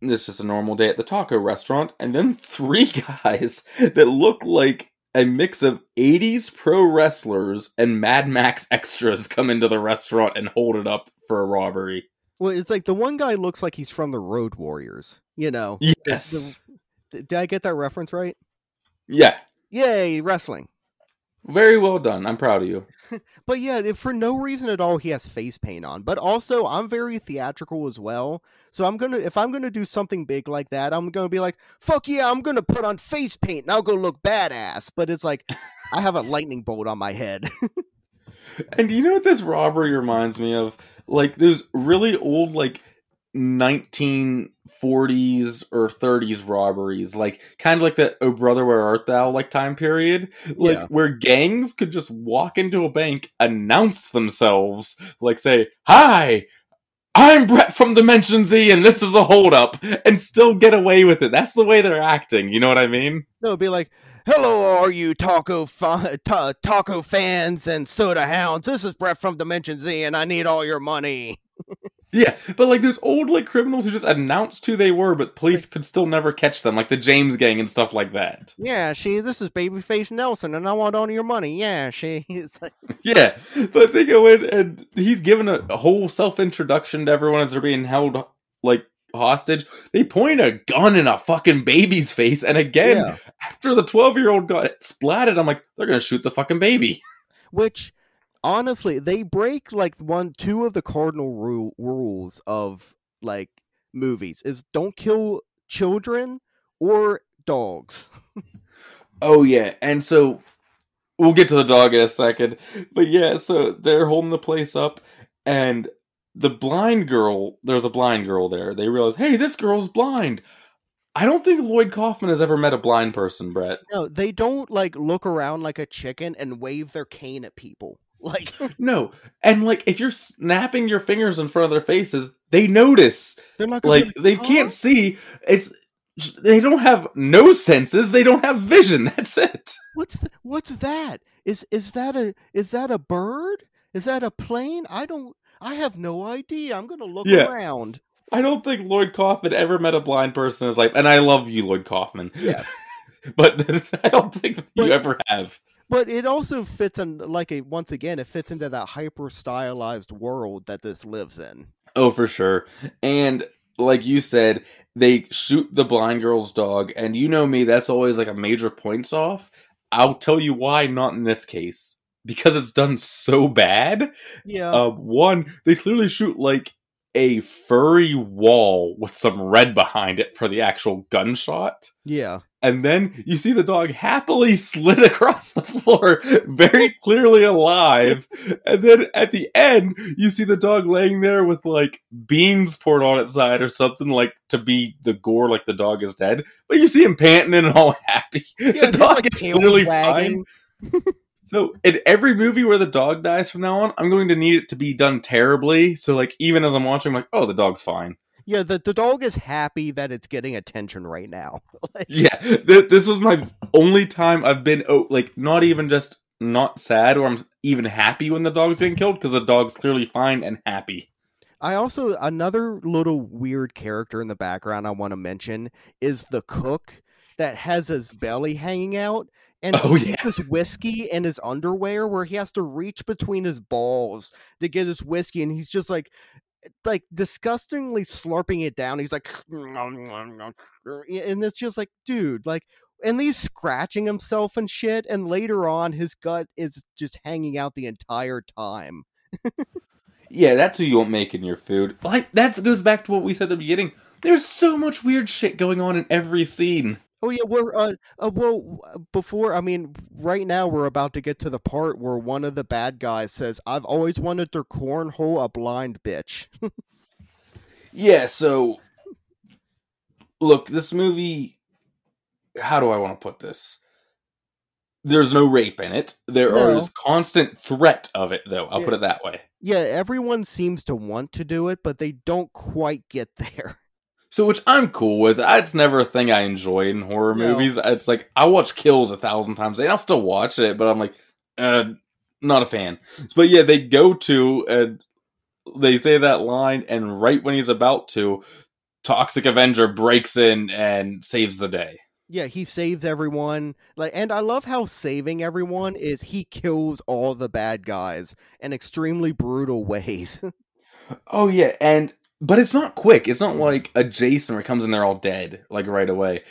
it's just a normal day at the taco restaurant. And then (laughs) three guys that look like a mix of 80s pro wrestlers and Mad Max extras come into the restaurant and hold it up for a robbery. Well, it's like the one guy looks like he's from the Road Warriors. You know. Yes. The- did I get that reference right? Yeah. Yay, wrestling. Very well done. I'm proud of you. (laughs) But yeah, if for no reason at all, he has face paint on. But also, I'm very theatrical as well. So I'm gonna, if I'm gonna do something big like that, I'm gonna be like, "Fuck yeah, I'm gonna put on face paint and I'll go look badass." But it's like, (laughs) I have a lightning bolt on my head. (laughs) And you know what this robbery reminds me of? Like those really old, like 1940s or 30s robberies, like kind of like that "Oh brother, where art thou?" like time period, like Yeah. where gangs could just walk into a bank, announce themselves, like say, "Hi." I'm Brett from Dimension Z, and this is a holdup, and still get away with it. That's the way they're acting. You know what I mean? no, it'd be like, "Hello, all you taco fa- ta- taco fans and soda hounds. This is Brett from Dimension Z, and I need all your money." (laughs) Yeah, but like those old like criminals who just announced who they were, but police could still never catch them, like the James Gang and stuff like that. Yeah, she. This is Babyface Nelson, and I want all your money. Yeah, she. (laughs) Like, (laughs) Yeah, but they go in and he's given a, a whole self introduction to everyone as they're being held like hostage. They point a gun in a fucking baby's face, and again, yeah. after the twelve year old got splatted, I'm like, they're gonna shoot the fucking baby. (laughs) which honestly they break like one two of the cardinal ru- rules of like movies is don't kill children or dogs Oh yeah, and so we'll get to the dog in a second. But yeah, so they're holding the place up and the blind girl, there's a blind girl there. They realize, "Hey, this girl's blind." I don't think Lloyd Kaufman has ever met a blind person, Brett. no they don't like look around like a chicken and wave their cane at people (laughs) like No. And like if you're snapping your fingers in front of their faces, they notice. they're not gonna be Like they "Huh?" can't see. It's they don't have no senses. They don't have vision. (laughs) That's it. what's th- what's that is is that a is that a bird is that a plane i don't i have no idea i'm gonna look Yeah. around I don't think Lloyd Kaufman ever met a blind person in his life, and I love you, Lloyd Kaufman. Yeah. (laughs) (laughs) but (laughs) I don't think that you ever have. But it also fits in like a once again, it fits into that hyper stylized world that this lives in. Oh, for sure. And like you said, they shoot the blind girl's dog, and you know me, that's always like a major points off. I'll tell you why not in this case. Because it's done so bad. Yeah. Uh, one, they clearly shoot like a furry wall with some red behind it for the actual gunshot. yeah. And then you see the dog happily slid (laughs) across the floor, very (laughs) clearly alive. And then at the end, you see the dog laying there with like beans poured on its side or something like to be the gore, like the dog is dead. But you see him panting and all (laughs) happy. Yeah, the dog like, is clearly fine. So in every movie where the dog dies from now on, I'm going to need it to be done terribly. So like even as I'm watching, I'm like, oh, the dog's fine. Yeah, the, the dog is happy that it's getting attention right now. (laughs) Like, Yeah, th- this was my only time I've been oh, like not even just not sad or I'm even happy when the dog's getting killed because the dog's clearly fine and happy. I also another little weird character in the background I want to mention is the cook that has his belly hanging out and Oh, he yeah. his whiskey in his underwear where he has to reach between his balls to get his whiskey and he's just like like disgustingly slurping it down. He's like (laughs) and it's just like dude, like and he's scratching himself and shit and later on his gut is just hanging out the entire time. Yeah, that's who you want making your food. Like that goes back to what we said at the beginning. There's so much weird shit going on in every scene. Oh yeah, we're uh, uh well before I mean right now we're about to get to the part where one of the bad guys says, "I've always wanted to cornhole a blind bitch." Yeah, so look, this movie how do I want to put this? There's no rape in it. There No. is constant threat of it though. I'll Yeah. put it that way. yeah, everyone seems to want to do it, but they don't quite get (laughs) there. So, which I'm cool with. It's never a thing I enjoy in horror No. movies. It's like I watch Kills a thousand times, and I'll still watch it, but I'm like, uh, not a fan. But yeah, they go to and they say that line, and right when he's about to, Toxic Avenger breaks in and saves the day. Yeah, he saves everyone. Like, and I love how saving everyone is he kills all the bad guys in extremely brutal (laughs) ways. oh yeah, and but it's not quick. It's not like a Jason where he comes in there all dead like right away.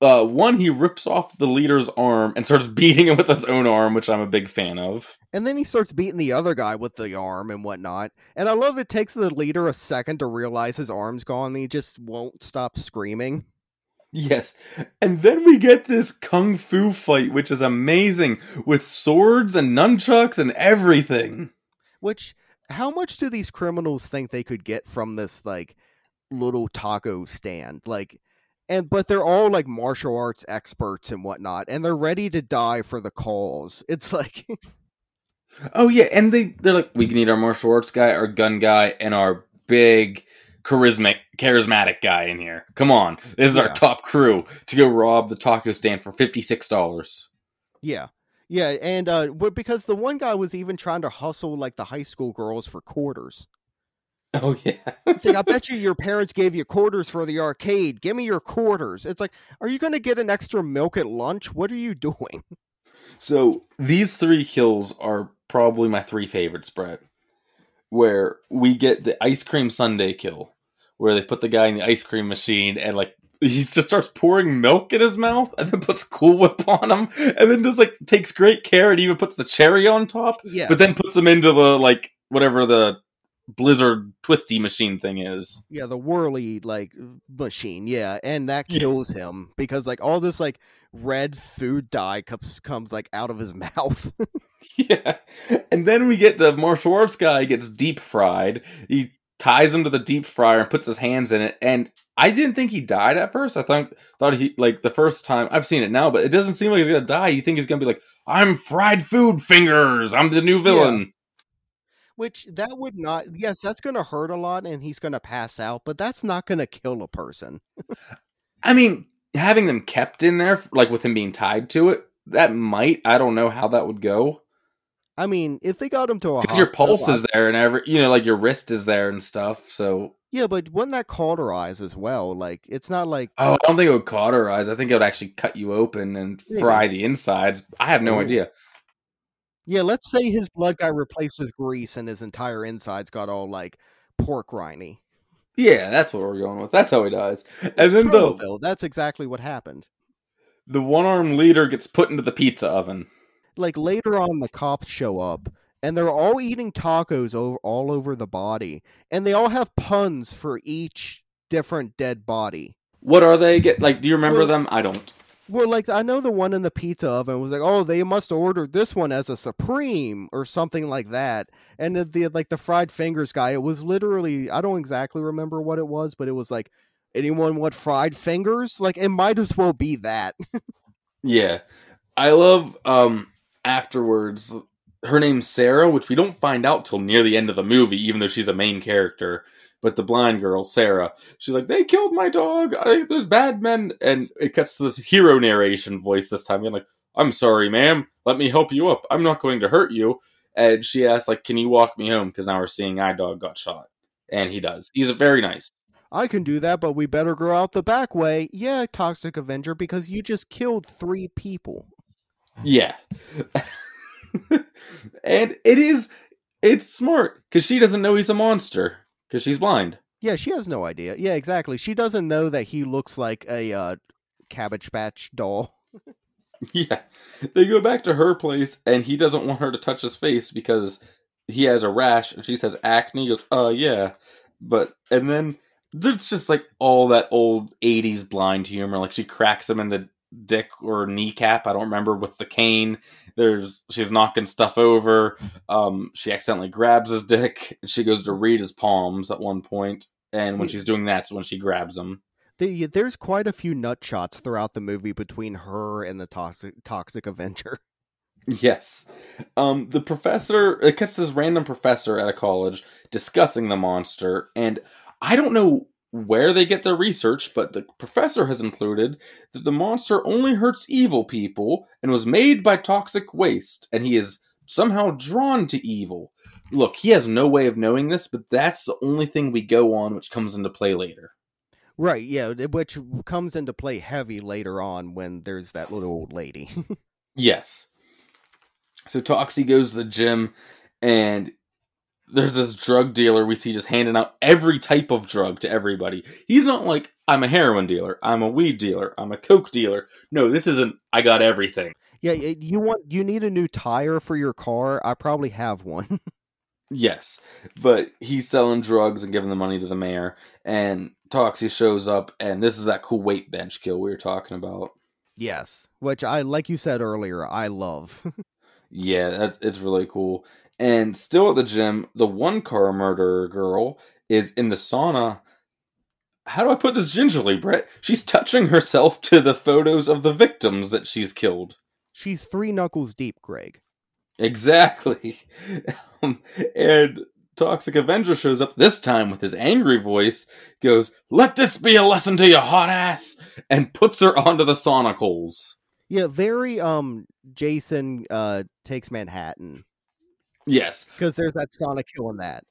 Uh, one, he rips off the leader's arm and starts (laughs) beating him with his own arm, which I'm a big fan of. And then he starts beating the other guy with the arm and whatnot. And I love it takes the leader a second to realize his arm's gone and he just won't stop screaming. Yes. And then we get this kung fu fight, which is amazing with swords and nunchucks and everything. Which, how much do these criminals think they could get from this, like, little taco stand? Like, and but they're all like martial arts experts and whatnot, and they're ready to die for the cause. (laughs) It's like. oh, yeah. And they, they're like, we need our martial arts guy, our gun guy, and our big charismatic charismatic guy in here. Come on. This is yeah. our top crew to go rob the taco stand for $56. Yeah. Yeah, and uh because the one guy was even trying to hustle like the high school girls for quarters. Oh yeah. it's like I (laughs) bet you your parents gave you quarters for the arcade. Give me your quarters. It's like, are you gonna get an extra milk at lunch? What are you doing? So these three kills are probably my three favorites, Brett. Where we get the ice cream sundae kill where they put the guy in the ice cream machine and like he just starts pouring milk in his mouth and then puts Cool Whip on him and then just like takes great care and even puts the cherry on top. Yeah. But then puts him into the like whatever the blizzard twisty machine thing is. Yeah, the whirly like machine. Yeah, and that kills yeah. him because like all this like red food dye comes comes like out of his (laughs) mouth. yeah. And then we get the martial arts guy gets deep fried. He ties him to the deep fryer and puts his hands in it. And I didn't think he died at first. I thought thought he like the first time I've seen it now, but it doesn't seem like he's gonna die. You think he's gonna be like, "I'm fried food fingers. I'm the new villain." Yeah. Which that would not. Yes, that's gonna hurt a lot, and he's gonna pass out. But that's not gonna kill a person. I mean, having them kept in there, like with him being tied to it, that might. I don't know how that would go. I mean, if they got him to a because your pulse is there and every you know, like your wrist is there and stuff. So yeah, but wouldn't that cauterize as well? Like it's not like oh, I don't think it would cauterize. I think it would actually cut you open and fry the insides. I have no Ooh. idea. Yeah, let's say his blood got replaced with grease and his entire insides got all like pork riney. Yeah, that's what we're going with. That's how he dies. And then the that's exactly what happened. The one armed leader gets put into the pizza oven like later on the cops show up and they're all eating tacos over, all over the body and they all have puns for each different dead body. What are they? Get like do you remember well, them? I don't. well like i know the one in the pizza oven was like oh they must have ordered this one as a supreme or something like that and the, the like the fried fingers guy it was literally i don't exactly remember what it was but it was like anyone want fried fingers? Like it might as well be that. (laughs) Yeah. I love um afterwards her name's Sarah, which we don't find out till near the end of the movie, even though she's a main character. But the blind girl, Sarah, she's like, "They killed my dog. I, there's bad men," and it cuts to this hero narration voice this time. Being like, "I'm sorry, ma'am. Let me help you up. I'm not going to hurt you." And she asks, "Like, can you walk me home?" Because now we're seeing I dog got shot, and he does. He's a very nice. I can do that, but we better go out the back way. Yeah, Toxic Avenger, because you just killed three people. Yeah. (laughs) and it is it's smart because she doesn't know he's a monster because she's blind. Yeah, she has no idea. Yeah, exactly. She doesn't know that he looks like a uh, Cabbage Patch doll. (laughs) yeah. They go back to her place and he doesn't want her to touch his face because he has a rash and she says acne. He goes, uh yeah. But and then there's just like all that old 80s blind humor. Like she cracks him in the dick or kneecap. I don't remember with the cane. There's she's knocking stuff over. Um, she accidentally grabs his dick. And she goes to read his palms at one point, and when she's doing that, when she grabs him. The, there's quite a few nut shots throughout the movie between her and the toxic toxic Avenger. (laughs) Yes. Um, the professor, it gets this random professor at a college discussing the monster, and I don't know where they get their research, but the professor has included that the monster only hurts evil people and was made by toxic waste, and he is somehow drawn to evil. Look, he has no way of knowing this, but that's the only thing we go on, which comes into play later. Right, yeah, which comes into play heavy later on when there's that little old lady. (laughs) yes. So Toxie goes to the gym and there's this drug dealer we see just handing out every type of drug to everybody. He's not like, I'm a heroin dealer, I'm a weed dealer, I'm a coke dealer. No, this isn't, I got everything. Yeah, you want you need a new tire for your car? I probably have one. (laughs) yes, but he's selling drugs and giving the money to the mayor, and Toxie shows up, and this is that cool weight bench kill we were talking about. Yes, which I like you said earlier, I love. (laughs) yeah, that's it's really cool. And still at the gym, the one car murderer girl is in the sauna. How do I put this gingerly, Brett? She's touching herself to the photos of the victims that she's killed. She's three knuckles deep, Greg. Exactly. (laughs) Um, and Toxic Avenger shows up this time with his angry voice, goes, Let this be a lesson to you, hot ass, and puts her onto the sauna coals. Yeah, very um Jason uh takes Manhattan. Yes. Because there's that sauna kill in that.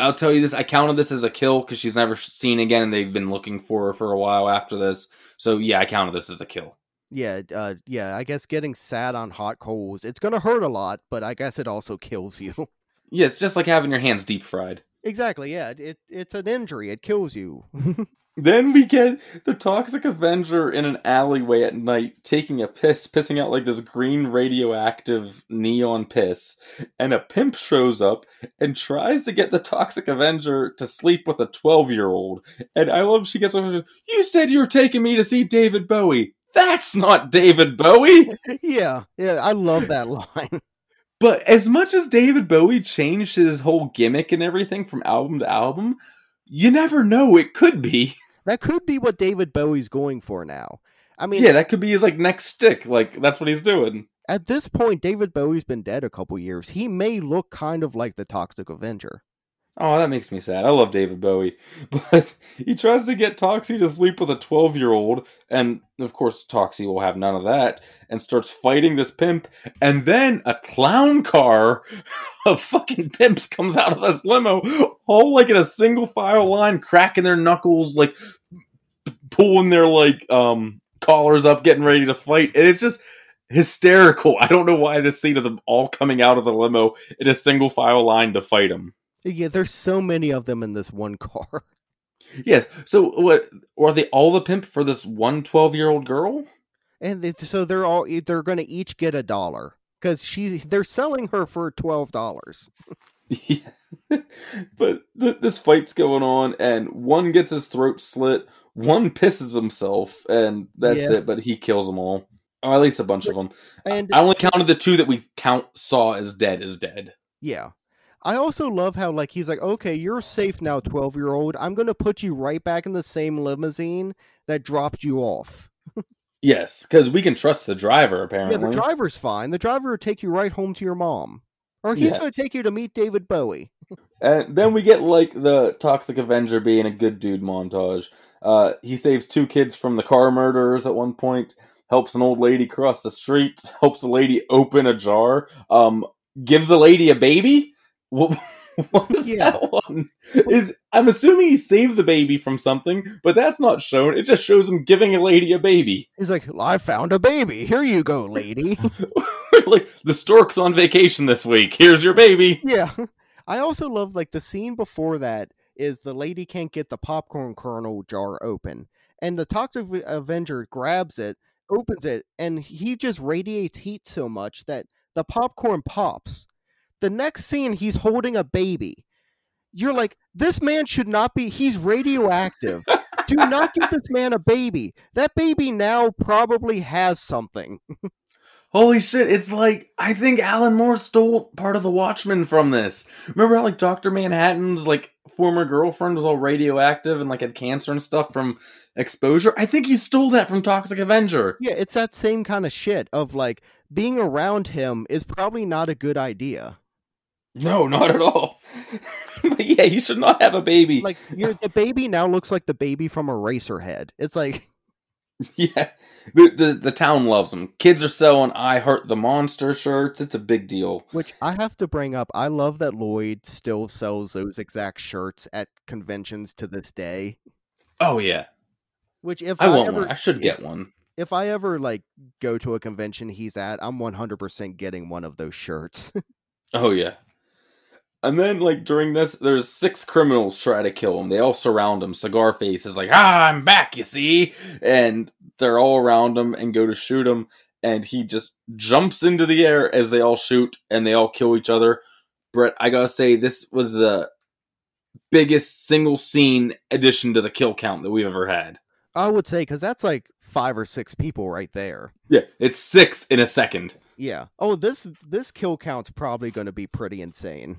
I'll tell you this, I counted this as a kill because she's never seen again and they've been looking for her for a while after this. So yeah, I counted this as a kill. Yeah, uh, yeah. I guess getting sat on hot coals, it's gonna hurt a lot, but I guess it also kills you. (laughs) yeah, it's just like having your hands deep fried. Exactly. Yeah, it it's an injury. It kills you. (laughs) then we get the toxic Avenger in an alleyway at night taking a piss, pissing out like this green radioactive neon piss, and a pimp shows up and tries to get the toxic Avenger to sleep with a twelve year old. And I love she gets over. You said you were taking me to see David Bowie that's not David Bowie. (laughs) yeah, yeah, I love that line. (laughs) But as much as David Bowie changed his whole gimmick and everything from album to album, you never know. It could be. (laughs) That could be what David Bowie's going for now. I mean, yeah, that could be his like next stick. Like that's what he's doing. At this point, David Bowie's been dead a couple years. He may look kind of like the Toxic Avenger. Oh, that makes me sad. I love David Bowie. (laughs) But he tries to get Toxie to sleep with a 12 year old, and of course, Toxie will have none of that, and starts fighting this pimp. And then a clown car (laughs) of fucking pimps comes out of this limo, all like in a single file line, cracking their knuckles, like pulling their like um collars up, getting ready to fight. And it's just hysterical. I don't know why this scene of them all coming out of the limo in a single file line to fight him. Yeah, there's so many of them in this one (laughs) car. Yes. So what are they all the pimp for this one 12 year old girl? And it, so they're all they're going to each get a dollar because she they're selling her for twelve dollars. yeah. (laughs) but th- this fight's going on, and one gets his throat slit, one pisses himself, and that's yeah. it. But he kills them all, or at least a bunch of them. And I only counted the two that we count saw as dead as dead. Yeah, I also love how like he's like, okay, you're safe now, twelve year old. I'm gonna put you right back in the same limousine that dropped you off. yes, because we can trust the driver. Apparently, yeah, the driver's fine. The driver will take you right home to your mom, or he's yes. gonna take you to meet David Bowie. and then we get like the Toxic Avenger being a good dude montage. Uh, he saves two kids from the car murderers at one point. Helps an old lady cross the street. (laughs) Helps a lady open a jar. Um, gives a lady a baby what, (laughs) what is yeah. that one? Is I'm assuming he saved the baby from something, but that's not shown. It just shows him giving a lady a baby. He's like, I found a baby. Here you go, lady. (laughs) (laughs) like the stork's on vacation this week. Here's your baby. Yeah. I also love like the scene before that is the lady can't get the popcorn kernel jar open, and the Toxic Avenger grabs it, opens it, and he just radiates heat so much that the popcorn pops the next scene, he's holding a baby. You're like, this man should not be, he's radioactive. Do not give this man a baby. That baby now probably has something. (laughs) Holy shit, it's like I think Alan Moore stole part of the Watchmen from this. Remember how like Dr. Manhattan's like former girlfriend was all radioactive and like had cancer and stuff from exposure? I think he stole that from Toxic Avenger. Yeah, it's that same kind of shit of like being around him is probably not a good idea. No, not at all. (laughs) but yeah, you should not have a baby. Like the baby now looks like the baby from Eraserhead. It's like (laughs) Yeah, the, the the town loves them. Kids are selling "I Hurt the Monster" shirts. It's a big deal. Which I have to bring up. I love that Lloyd still sells those exact shirts at conventions to this day. Oh yeah, Which if I I, want ever, one. I should if- get one. If I ever like go to a convention he's at, I'm 100% getting one of those shirts. (laughs) Oh yeah. And then like during this, there's six criminals try to kill him. They all surround him. Cigar Face is like, "Ah, I'm back, you see," and they're all around him and go to shoot him, and he just jumps into the air as they all shoot, and they all kill each other. Brett, I gotta say, this was the biggest single scene addition to the kill count that we've ever had. I would say because that's like five or six people right there. Yeah, it's six in a second. Yeah. Oh, this this kill count's probably going to be pretty insane.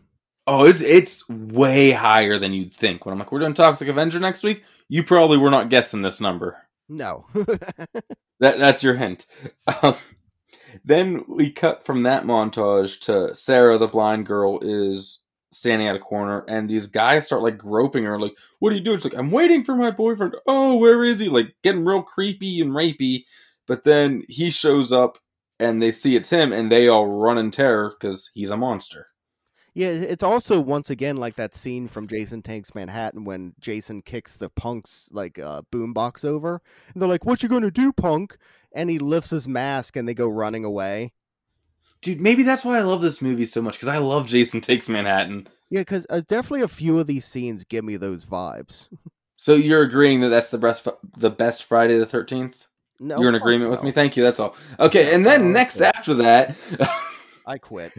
Oh, it's it's way higher than you'd think. When I'm like, we're doing Toxic Avenger next week, you probably were not guessing this number. No. (laughs) That that's your hint. Um, then we cut from that montage to Sarah, the blind girl, is standing at a corner, and these guys start like groping her. Like, what are you doing? She's like, I'm waiting for my boyfriend. Oh, where is he? Like, getting real creepy and rapey. But then he shows up, and they see it's him, and they all run in terror because he's a monster. Yeah, it's also once again like that scene from Jason Takes Manhattan when Jason kicks the punk's like uh, boombox over, and they're like, "What you gonna do, punk?" And he lifts his mask, and they go running away. Dude, maybe that's why I love this movie so much because I love Jason Takes Manhattan. Yeah, because uh, definitely a few of these scenes give me those vibes. So you're agreeing that that's the best, the best Friday the Thirteenth? No, You're in agreement with me. Thank you. That's all. Okay, and then Oh, next after that, I quit.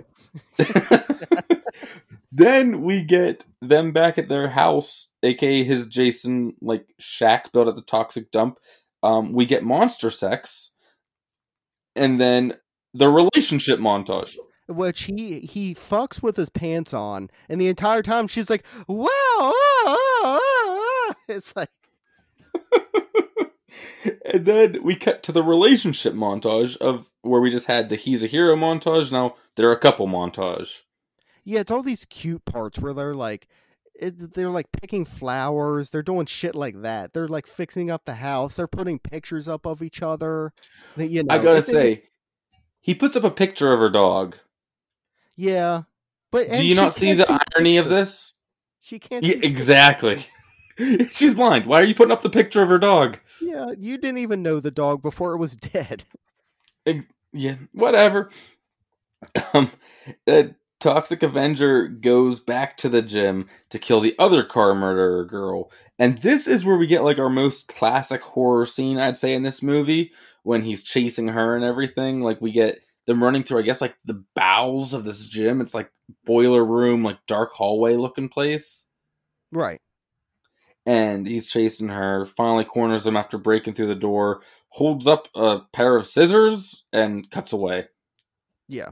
(laughs) then we get them back at their house, aka his Jason like shack built at the toxic dump. Um, we get monster sex, and then the relationship montage. which he he fucks with his pants on, and the entire time she's like, "Wow!" ah, ah, ah." (laughs) It's like, (laughs) and then we cut to the relationship montage of where we just had the he's a hero montage. Now they're a couple montage. yeah, it's all these cute parts where they're like, it, they're like picking flowers, they're doing shit like that. They're like fixing up the house, they're putting pictures up of each other. You know, I gotta say, he puts up a picture of her dog. yeah. But Do you not see the irony of this? She can't. Yeah, exactly. (laughs) She's blind. Why are you putting up the picture of her dog? Yeah, you didn't even know the dog before it was (laughs) dead. Yeah, whatever. Um, the Toxic Avenger goes back to the gym to kill the other car murderer girl. And this is where we get like our most classic horror scene, I'd say, in this movie when he's chasing her and everything. Like, we get them running through, I guess, like the bowels of this gym. It's like boiler room, like dark hallway looking place. Right. And he's chasing her. Finally, corners him after breaking through the door, holds up a pair of scissors, and cuts away. Yeah.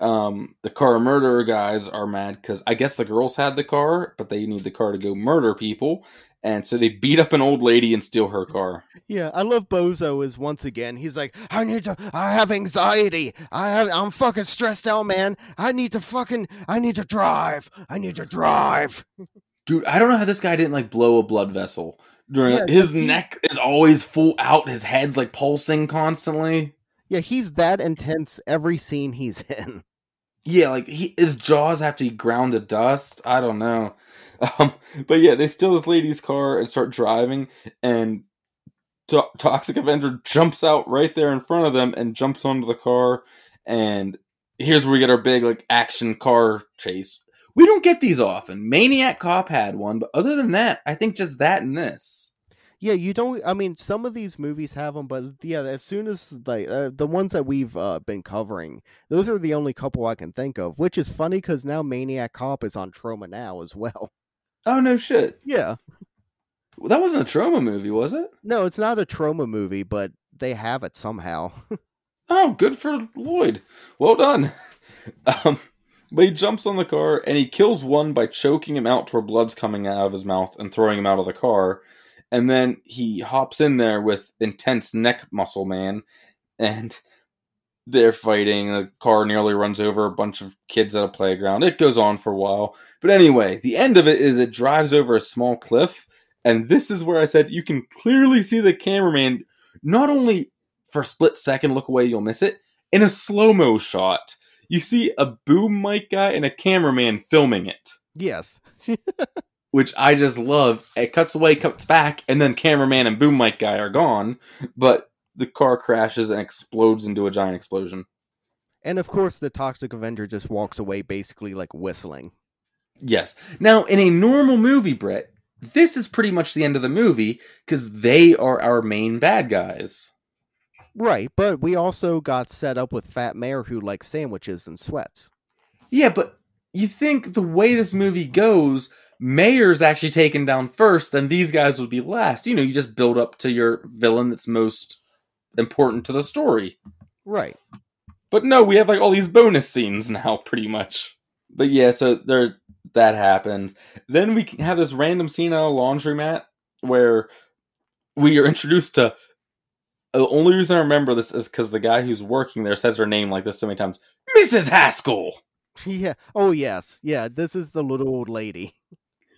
Um, the car murderer guys are mad because I guess the girls had the car, but they need the car to go murder people, and so they beat up an old lady and steal her car. Yeah, I love Bozo is once again. He's like, I need to. I have anxiety. I have. I'm fucking stressed out, man. I need to fucking. I need to drive. I need to drive. (laughs) Dude, I don't know how this guy didn't like blow a blood vessel during Yeah, his he- neck is always full out. His head's like pulsing constantly. Yeah, he's that intense every scene he's (laughs) in. Yeah, like he, his jaws have to be ground to dust. I don't know. (laughs) Um, but yeah, they steal this lady's car and start driving, and to- Toxic Avenger jumps out right there in front of them and jumps onto the car. And here's where we get our big like action car chase. We don't get these often. Maniac Cop had one, but other than that, I think just that and this. Yeah, you don't. I mean, some of these movies have them, but yeah, as soon as like uh, the ones that we've uh, been covering, those are the only couple I can think of. Which is funny because now Maniac Cop is on Troma now as well. Oh no shit. Yeah. well, That wasn't a Troma movie, was it? No, it's not a Troma movie, but they have it somehow. (laughs) Oh, good for Lloyd. Well done. (laughs) Um, but he jumps on the car and he kills one by choking him out to where blood's coming out of his mouth and throwing him out of the car. And then he hops in there with intense neck muscle man and (laughs) they're fighting. The car nearly runs over a bunch of kids at a playground. It goes on for a while. But anyway, the end of it is it drives over a small cliff And this is where I said you can clearly see the cameraman not only for a split second look away, you'll miss it, in a slow mo shot. You see a boom mic guy and a cameraman filming it, Yes. (laughs) which I just love. It cuts away, cuts back, and then cameraman and boom mic guy are gone, but the car crashes and explodes into a giant explosion. and of course, the Toxic Avenger just walks away basically like whistling. Yes. Now, in a normal movie, Brett, this is pretty much the end of the movie because they are our main bad guys. Right, but we also got set up with Fat Mayor who likes sandwiches and sweats. Yeah, but you think the way this movie goes, Mayor's actually taken down first, then these guys would be last. You know, you just build up to your villain that's most important to the story. Right. But no, we have like all these bonus scenes now, (laughs) pretty much. But yeah, so there that happens. Then we have this random scene on a laundromat where we are introduced to. The only reason I remember this is because the guy who's working there says her name like this so many times, Mrs. Haskell. (laughs) Yeah. Oh yes. Yeah. This is the little old lady.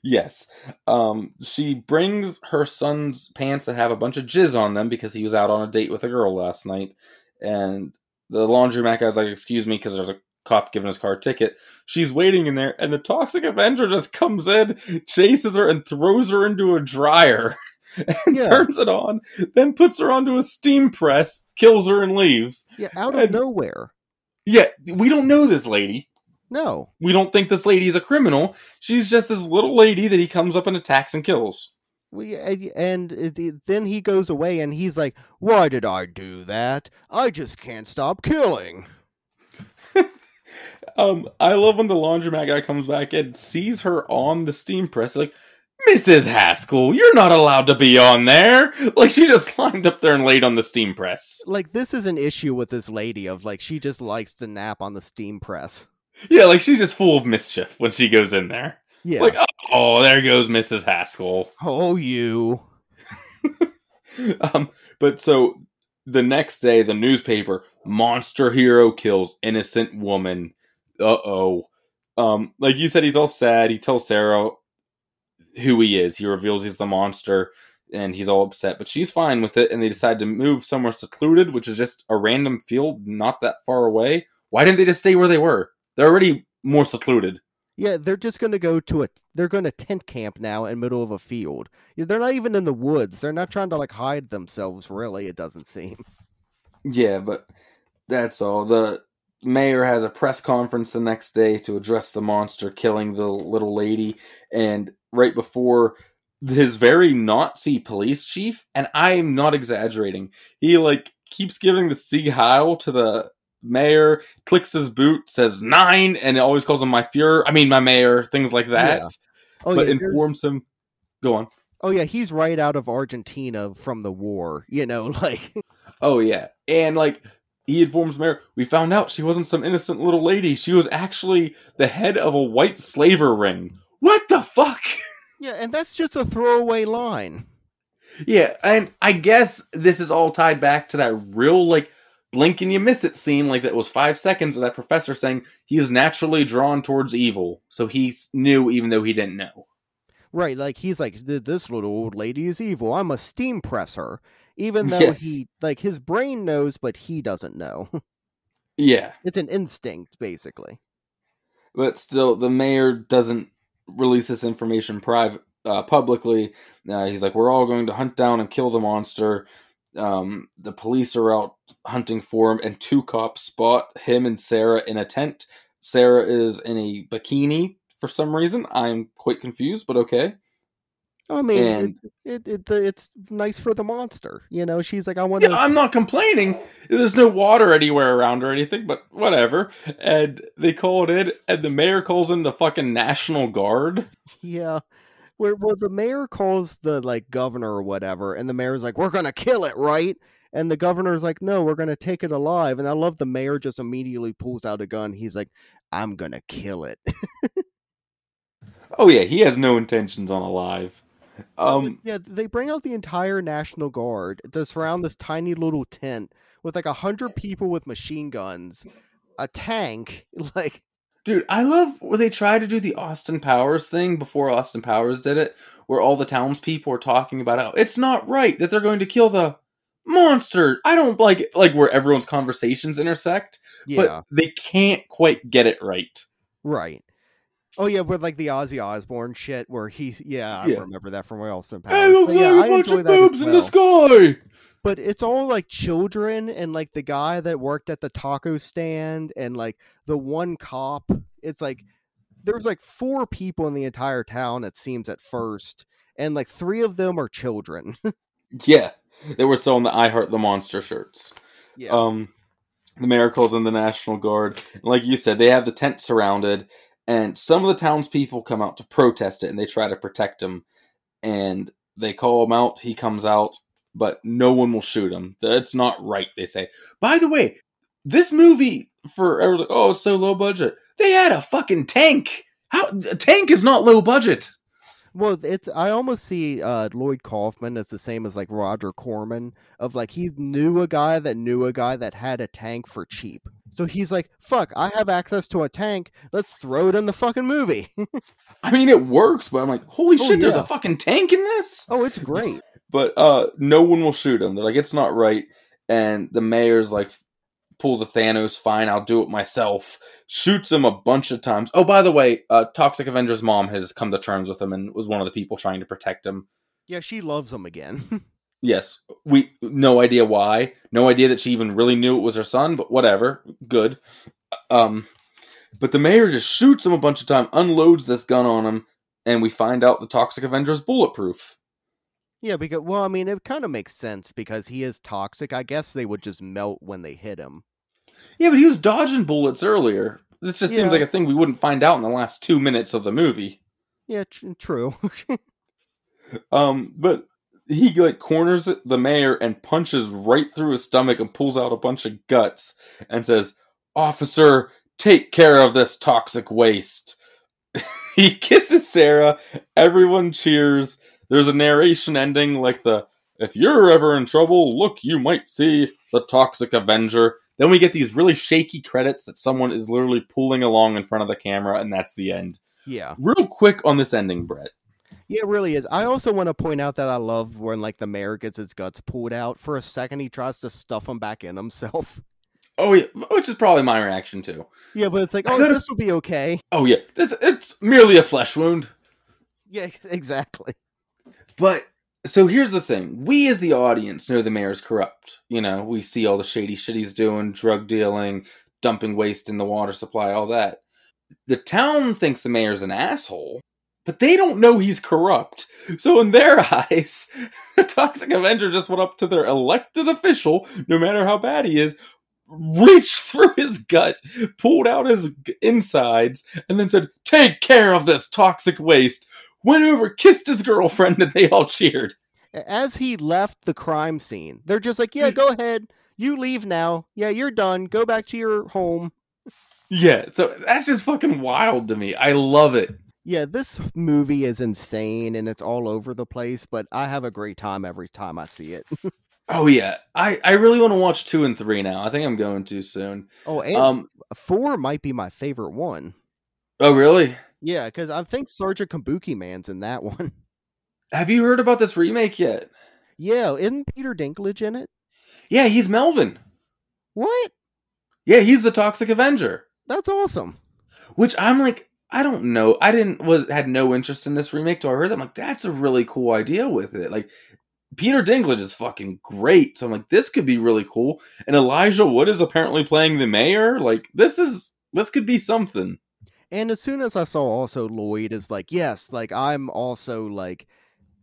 Yes. Um, she brings her son's pants that have a bunch of jizz on them because he was out on a date with a girl last night. And the laundromat guy's like, Excuse me, because there's a cop giving his car a ticket. She's waiting in there, and the Toxic Avenger just comes in, chases her, and throws her into a dryer. (laughs) (laughs) And Yeah. turns it on, then puts her onto a steam press, kills her, and leaves. Yeah. Out of And- nowhere. Yeah, we don't know this lady. No. We don't think this lady is a criminal. She's just this little lady that he comes up and attacks and kills. We and then he goes away and he's like, "Why did I do that? I just can't stop killing." (laughs) Um, I love when the laundromat guy comes back and sees her on the steam press, like, Mrs. Haskell, you're not allowed to be on there. Like she just (laughs) climbed up there and laid on the steam press. Like this is an issue with this lady of like she just likes to nap on the steam press. Yeah, like she's just full of mischief when she goes in there. Yeah. Like, oh, there goes Mrs. Haskell. oh, you. (laughs) um, but so the next day, the newspaper monster hero kills innocent woman. Uh oh. Um, like you said, he's all sad. He tells Sarah who he is. He reveals he's the monster, and he's all upset. But she's fine with it, and they decide to move somewhere secluded, which is just a random field not that far away. Why didn't they just stay where they were? They're already more secluded. Yeah, they're just gonna go to a. They're gonna tent camp now in middle of a field. They're not even in the woods. They're not trying to like hide themselves. Really, it doesn't seem. Yeah, but that's all. The mayor has a press conference the next day to address the monster killing the little lady, and right before his very Nazi police chief, and I'm not exaggerating, he like keeps giving the Sieg Heil to the mayor, clicks his boot, says nine, and it always calls him my Fuhrer. I mean, my mayor, things like that. Yeah. Oh but yeah, there's- informs him. Go on. Oh yeah, he's right out of Argentina from the war. You know, (laughs) like Oh yeah, and like he informs Mayor, we found out she wasn't some innocent little lady. She was actually the head of a white slaver ring. What the fuck? (laughs) yeah, and that's just a throwaway line. yeah, and I guess this is all tied back to that real like blink and you miss it scene, like that was five seconds of that professor saying he is naturally drawn towards evil, so he knew even though he didn't know. Right, like he's like this little old lady is evil. I must steam press her, even (laughs) though Yes. he like his brain knows, but he doesn't know. (laughs) Yeah, it's an instinct, basically. but still, the mayor doesn't release this information private uh, publicly. Uh, he's like, "We're all going to hunt down and kill the monster." Um, the police are out hunting for him, and two cops spot him and Sarah in a tent. Sarah is in a bikini for some reason. I'm quite confused, but okay. I mean, And- it, it, it it's nice for the monster. You know, she's like, I want to. Yeah, I'm not complaining. There's no water anywhere around or anything, but whatever. And they call it in, and the mayor calls in the fucking National Guard. Yeah. Where well the mayor calls the like governor or whatever, and the mayor's like, We're gonna kill it, right? And the governor's like, No, we're gonna take it alive. And I love the mayor just immediately pulls out a gun. He's like, I'm gonna kill it. (laughs) Oh yeah, he has no intentions on alive. Um, yeah, they bring out the entire National Guard to surround this tiny little tent with like a hundred people with machine guns, a tank, (laughs) like Dude, I love where they try to do the Austin Powers thing before Austin Powers did it, where all the townspeople are talking about how it's not right that they're going to kill the monster. I don't like it, like where everyone's conversations intersect, Yeah, but they can't quite get it right. right. Oh yeah, with like the Ozzy Osbourne shit, where he, yeah, I remember that from Austin Powers. Hey, it looks yeah, like I a bunch enjoy of boobs in the sky. but it's all like children and like the guy that worked at the taco stand and like the one cop it's like there's like four people in the entire town it seems at first and like three of them are children (laughs) Yeah, they were selling the I Heart the Monster shirts. yeah Um, the Miracles in the National Guard. And like you said, they have the tent surrounded, and some of the townspeople come out to protest it, and they try to protect him. And they call him out. He comes out, but no one will shoot him. That's not right. They say. By the way, this movie for everyone, oh, it's so low budget. They had a fucking tank. How a tank is not low budget. well it's i almost see uh lloyd kaufman as the same as like roger corman of like he knew a guy that knew a guy that had a tank for cheap so he's like fuck i have access to a tank. Let's throw it in the fucking movie. (laughs) I mean, it works, but I'm like, holy Oh, shit, there's a fucking tank in this. oh it's great. (laughs) But uh no one will shoot him. They're like it's not right. And the mayor's like pulls a thanos fine i'll do it myself. Shoots him a bunch of times. Oh by the way uh toxic avenger's mom has come to terms with him and was one of the people trying to protect him. Yeah she loves him again (laughs) yes we no idea why no idea that she even really knew it was her son but whatever good um but the mayor just shoots him a bunch of time, unloads this gun on him and we find out the toxic avenger's bulletproof Yeah, because well, I mean, it kind of makes sense because he is toxic. I guess they would just melt when they hit him. Yeah, but he was dodging bullets earlier. This just Yeah. seems like a thing we wouldn't find out in the last two minutes of the movie. Yeah, tr- true. (laughs) Um, but he like corners the mayor and punches right through his stomach and pulls out a bunch of guts and says, "Officer, take care of this toxic waste." (laughs) he kisses Sarah. Everyone cheers. There's a narration ending like the "If you're ever in trouble, look, you might see the toxic Avenger." Then we get these really shaky credits that someone is literally pulling along in front of the camera, and that's the end. yeah, Real quick on this ending, Brett. Yeah, it really is. I also want to point out that I love when like the mayor gets his guts pulled out for a second. He tries to stuff them back in himself. (laughs) Oh yeah, which is probably my reaction too. Yeah, but it's like, oh, this will be okay. Oh yeah, this, it's merely a flesh wound. Yeah, (laughs) exactly. But so here's the thing: we as the audience know the mayor's corrupt. You know, we see all the shady shit he's doing, drug dealing, dumping waste in the water supply, all that. The town thinks the mayor's an asshole, but they don't know he's corrupt. So in their (laughs) eyes, the Toxic Avenger just went up to their elected official, no matter how bad he is, reached (laughs) through his gut, pulled out his insides, and then said, "Take care of this toxic waste." Went over, kissed his girlfriend, and they all cheered. As he left the crime scene, they're just like, yeah, go ahead. You leave now. Yeah, you're done. Go back to your home. Yeah, so that's just fucking wild to me. I love it. Yeah, this movie is insane and it's all over the place, but I have a great time every time I see it. (laughs) Oh yeah, I I really want to watch two and three now. I think I'm going to soon. Oh, and Um, four might be my favorite one. oh really? Yeah, because I think Sergeant Kabukiman's in that (laughs) one. Have you heard about this remake yet? Yeah, isn't Peter Dinklage in it? Yeah, he's Melvin. What? Yeah, he's the Toxic Avenger. That's awesome. Which I'm like, I don't know. I didn't was had no interest in this remake till I heard that. I'm like, that's a really cool idea with it. Like Peter Dinklage is fucking great. So I'm like, this could be really cool. And Elijah Wood is apparently playing the mayor. Like, this is this could be something. And as soon as I saw also Lloyd is like, yes, like I'm also like,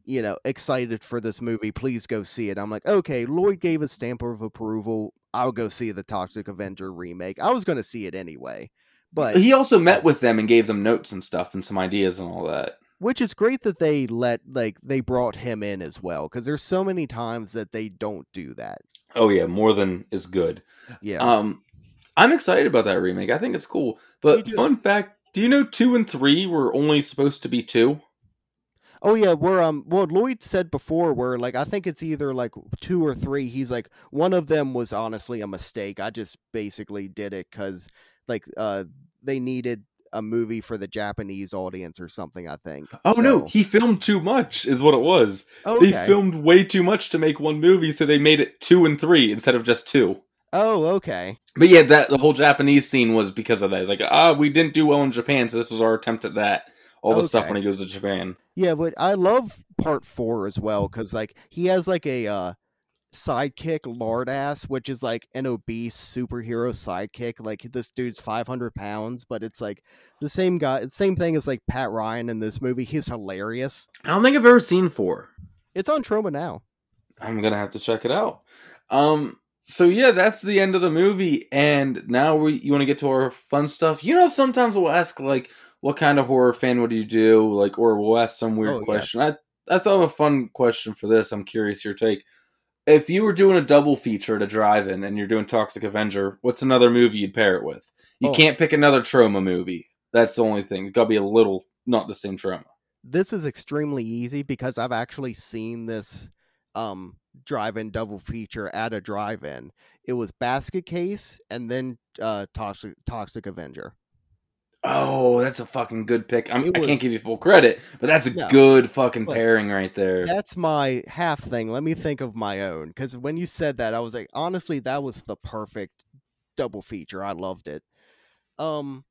you know, excited for this movie. Please go see it. I'm like, okay, Lloyd gave a stamp of approval. I'll go see the Toxic Avenger remake. I was going to see it anyway, but He also met with them and gave them notes and stuff and some ideas and all that. which is great that they let like they brought him in as well because there's so many times that they don't do that. Oh yeah, more than is good. Yeah. Um, I'm excited about that remake. I think it's cool. But fun fact: Do you know two and three were only supposed to be two? Oh yeah, where um well Lloyd said before where like I think it's either like two or three. He's like one of them was honestly a mistake. I just basically did it cuz like uh they needed a movie for the Japanese audience or something. I think. Oh no, he filmed too much, is what it was. okay. They filmed way too much to make one movie, so they made it two and three instead of just two. Oh, okay. But yeah, that the whole Japanese scene was because of that. It's like, ah, we didn't do well in Japan, so this was our attempt at that. All the stuff when he goes to Japan. Yeah, but I love part four as well because like he has like a uh, sidekick Lardass, which is like an obese superhero sidekick. Like this dude's five hundred pounds, but it's like the same guy, same thing as like Pat Ryan in this movie. He's hilarious. I don't think I've ever seen four. It's on Troma now. I'm gonna have to check it out. Um. So yeah, that's the end of the movie, and now we you want to get to our fun stuff. You know, sometimes we'll ask like, "What kind of horror fan would you do?" Like, or we'll ask some weird Oh, question. I I thought of a fun question for this. I'm curious your take. If you were doing a double feature at a drive-in and you're doing Toxic Avenger, what's another movie you'd pair it with? You Oh. can't pick another Troma movie. That's the only thing. It's got to be a little not the same Troma. This is extremely easy because I've actually seen this um drive-in double feature at a drive-in. It was Basket Case and then uh Toxic Toxic Avenger. Oh, that's a fucking good pick. It I can't give you full credit, but that's a No. good fucking pairing right there. That's my half thing. Let me think of my own because when you said that, I was like, honestly, that was the perfect double feature. I loved it. Um,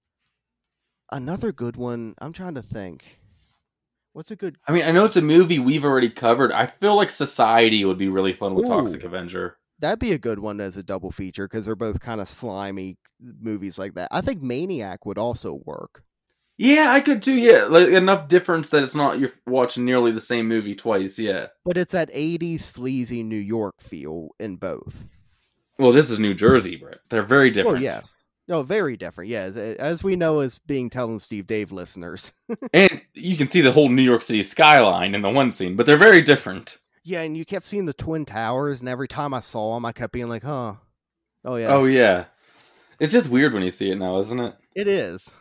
another good one. I'm trying to think. What's a good? I mean, I know it's a movie we've already covered. I feel like Society would be really fun with Ooh. Toxic Avenger. That'd be a good one as a double feature because they're both kind of slimy movies like that. I think Maniac would also work. Yeah, I could too. Yeah, like enough difference that it's not you're watching nearly the same movie twice. Yeah. But it's that 80s sleazy New York feel in both. Well, this is New Jersey, Brett. They're very oh, different. Oh, yes. No, very different. Yeah, as, as we know as being Tell 'Em Steve-Dave listeners. (laughs) And you can see the whole New York City skyline in the one scene, but they're very different. Yeah, and you kept seeing the twin towers, and every time I saw them, I kept being like, "Huh, oh yeah, Oh yeah. It's just weird when you see it now, isn't it? it is." (laughs)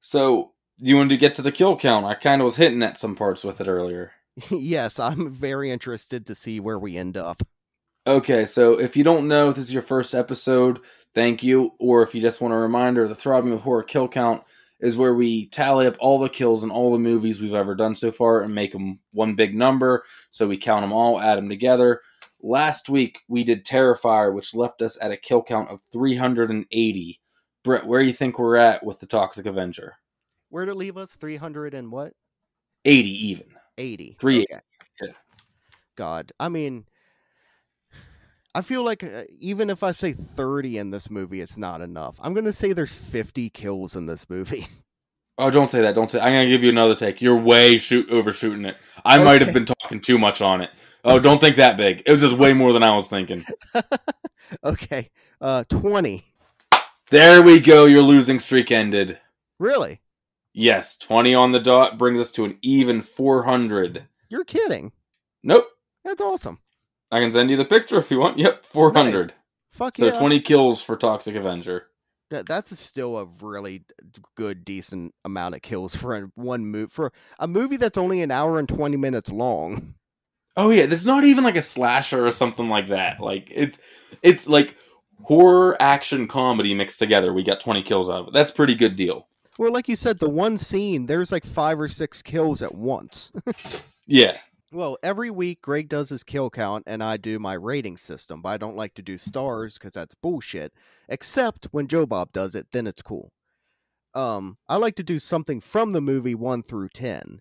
So you wanted to get to the kill count. I kind of was hitting at some parts with it earlier. yes, I'm very interested to see where we end up. Okay, so if you don't know, if this is your first episode, thank you. Or if you just want a reminder, the Throbbing with Horror kill count is where we tally up all the kills in all the movies we've ever done so far and make them one big number. So we count them all, add them together. Last week we did Terrifier, which left us at a kill count of 380. Brett, where do you think we're at with the Toxic Avenger? Where to leave us? Three hundred and what? 80 even. Eighty. Three- Okay. God, I mean, I feel like uh, even if I say thirty in this movie, it's not enough. I'm gonna say there's fifty kills in this movie. (laughs) Oh, don't say that. Don't say. I'm gonna give you another take. You're way shoot overshooting it. I might have been talking too much on it. Oh, don't think that big. It was just way more than I was thinking. (laughs) okay, uh, twenty. There we go. Your losing streak ended. Really? Yes, 20 on the dot brings us to an even 400. You're kidding? Nope. That's awesome. I can send you the picture if you want. (laughs) Yep, 400. Fuck So yeah. 20 kills for Toxic Avenger. That that's still a really good, decent amount of kills for a, one movie for a movie that's only an hour and twenty minutes long. Oh yeah, that's not even like a slasher or something like that. Like it's it's like horror action comedy mixed together. We got 20 kills out of it. That's a pretty good deal. Well, like you said, the one scene there's like five or six kills at once. (laughs) Yeah. Well, every week Greg does his kill count, and I do my rating system. But I don't like to do stars because that's bullshit. Except when Joe Bob does it, then it's cool. Um, I like to do something from the movie one through ten.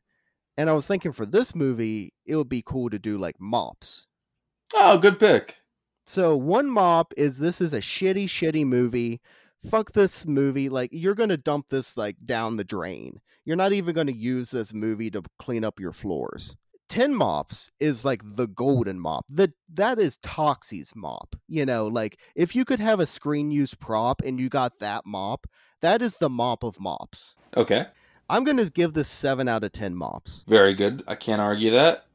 And I was thinking for this movie, it would be cool to do like mops. Oh, good pick. So one mop is this is a shitty, shitty movie. Fuck this movie. Like you're gonna dump this like down the drain. You're not even gonna use this movie to clean up your floors. Ten mops is like the golden mop. That that is Toxie's mop. You know, like if you could have a screen use prop and you got that mop, that is the mop of mops. Okay. I'm gonna give this seven out of ten mops. Very good. I can't argue that.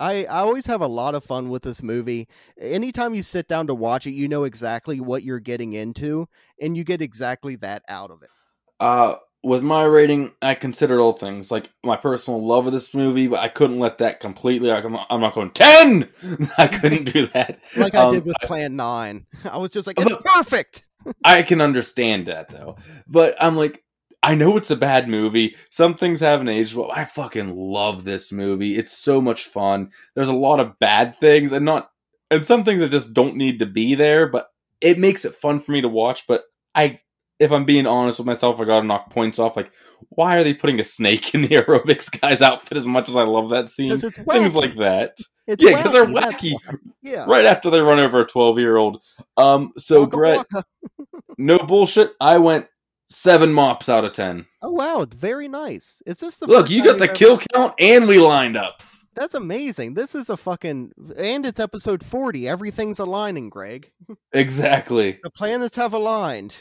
I, I always have a lot of fun with this movie. Anytime you sit down to watch it, you know exactly what you're getting into, and you get exactly that out of it. Uh, with my rating, I considered all things like my personal love of this movie, but I couldn't let that completely. Like, I'm, I'm not going ten. (laughs) I couldn't do that. Like I Um, did with Plan 9. (laughs) I was just like, it's perfect! (laughs) I can understand that though, but I'm like, I know it's a bad movie. Some things haven't aged well. I fucking love this movie. It's so much fun. There's a lot of bad things and not and some things that just don't need to be there, but it makes it fun for me to watch. But I if I'm being honest with myself, I gotta knock points off. Like, why are they putting a snake in the (laughs) aerobics guy's outfit as much as I love that scene, Things like that. It's Yeah, because they're wacky. Yeah. Right after they run over a 12 year old. Um, so Waka Brett, waka. (laughs) no bullshit. I went seven mops out of 10. Oh wow, very nice. Is this the Look, you got the you've kill count and we lined up. That's amazing. This is a fucking and it's episode 40. Everything's aligning, Greg. (laughs) Exactly. The planets have aligned.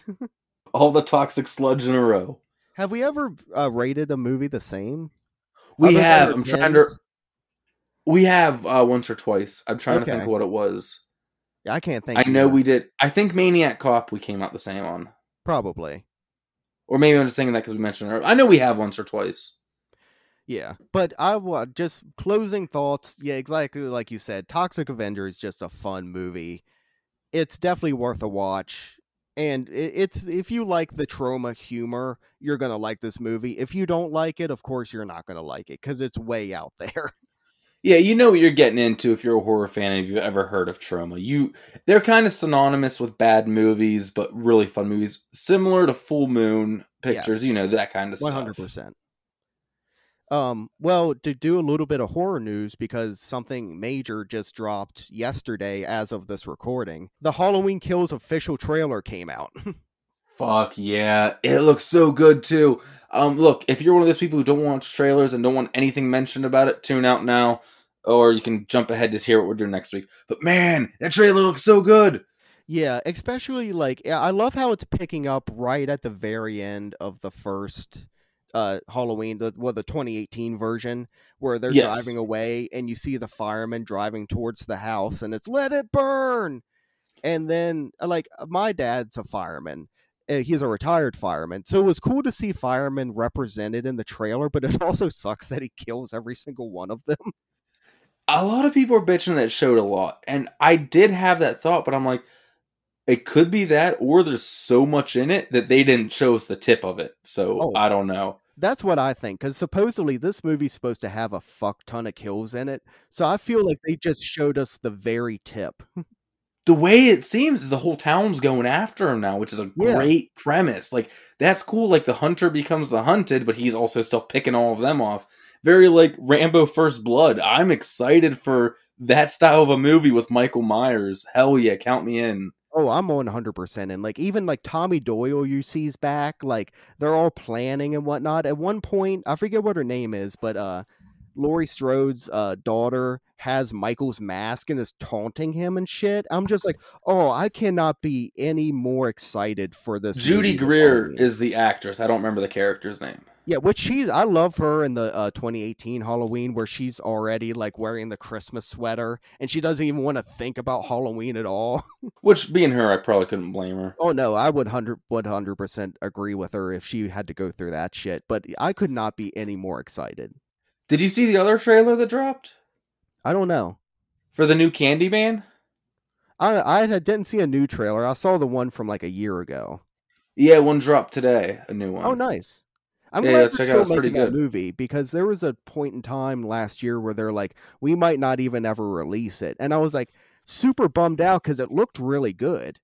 All the toxic sludge in a row. Have we ever uh, rated a movie the same? We Other have. I'm trying to. We have uh, once or twice. I'm trying to think what it was. Yeah, I can't think. I know either. we did. I think Maniac Cop we came out the same on. probably. Or maybe I'm just saying that because we mentioned it. I know we have once or twice. Yeah, but I wa just closing thoughts. Yeah, exactly like you said. Toxic Avenger is just a fun movie. It's definitely worth a watch. And it's if you like the Troma humor, you're gonna like this movie. If you don't like it, of course you're not gonna like it because it's way out (laughs) there. Yeah, you know what you're getting into if you're a horror fan and if you've ever heard of Troma. You they're kind of synonymous with bad movies, but really fun movies, similar to Full Moon pictures. Yes. You know that kind of One stuff. hundred percent. Um, well, to do a little bit of horror news because something major just dropped yesterday as of this recording. The Halloween Kills official trailer came out. (laughs) Fuck yeah, it looks so good too. Um, look, if you're one of those people who don't watch trailers and don't want anything mentioned about it, tune out now, or you can jump ahead to hear what we're doing next week. But man, that trailer looks so good. Yeah, especially like I love how it's picking up right at the very end of the first uh Halloween, the well the 2018 version where they're Yes. driving away and you see the firemen driving towards the house and it's let it burn. And then uh, like my dad's a fireman. Uh, he's a retired fireman. So it was cool to see firemen represented in the trailer, but it (laughs) also sucks that he kills every single one of them. a lot of people are bitching that showed a lot, and I did have that thought, but I'm like, it could be that, or there's so much in it that they didn't show us the tip of it. So Oh. I don't know. That's what I think, because supposedly this movie's supposed to have a fuck ton of kills in it. So I feel like they just showed us the very tip. (laughs) The way it seems is the whole town's going after him now, which is a Yeah. great premise. Like that's cool. Like the hunter becomes the hunted, but he's also still picking all of them off. Very like Rambo First Blood. I'm excited for that style of a movie with Michael Myers. Hell yeah, count me in. Oh, I'm on 100% and like even like Tommy Doyle you see's back, like they're all planning and whatnot. At one point, I forget what her name is, but uh Laurie Strode's uh daughter has Michael's mask and is taunting him and shit. I'm just like, oh, I cannot be any more excited for this. Judy Greer is the actress. I don't remember the character's name. Yeah, which she's I love her in the uh, 2018 Halloween where she's already like wearing the Christmas sweater and she doesn't even want to think about Halloween at all. (laughs) Which, being her, I probably couldn't blame her. Oh no, I would hundred would hundred percent agree with her if she had to go through that shit. But I could not be any more excited. Did you see the other trailer that dropped I don't know. for the new Candyman? I I didn't see a new trailer. I saw the one from like a year ago. Yeah, one dropped today. A new one. Oh, nice. I'm Yeah, glad they're out. still pretty making that movie because there was a point in time last year where they're like, we might not even ever release it, and I was like super bummed out because it looked really good.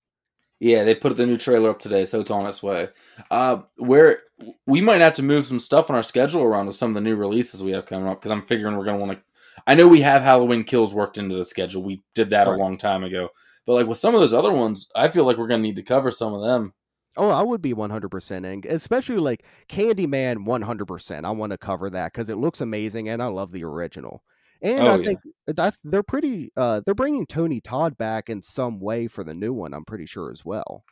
Yeah, they put the new trailer up today, so it's on its way. Uh, where we might have to move some stuff on our schedule around with some of the new releases we have coming up because I'm figuring we're gonna want to. I know we have Halloween Kills worked into the schedule. We did that Right. a long time ago, but like with some of those other ones, I feel like we're gonna need to cover some of them. Oh, I would be 100% in, especially like Candyman 100%. I want to cover that because it looks amazing and I love the original. And Oh, I yeah. think that they're pretty, uh, they're bringing Tony Todd back in some way for the new one, I'm pretty sure as well.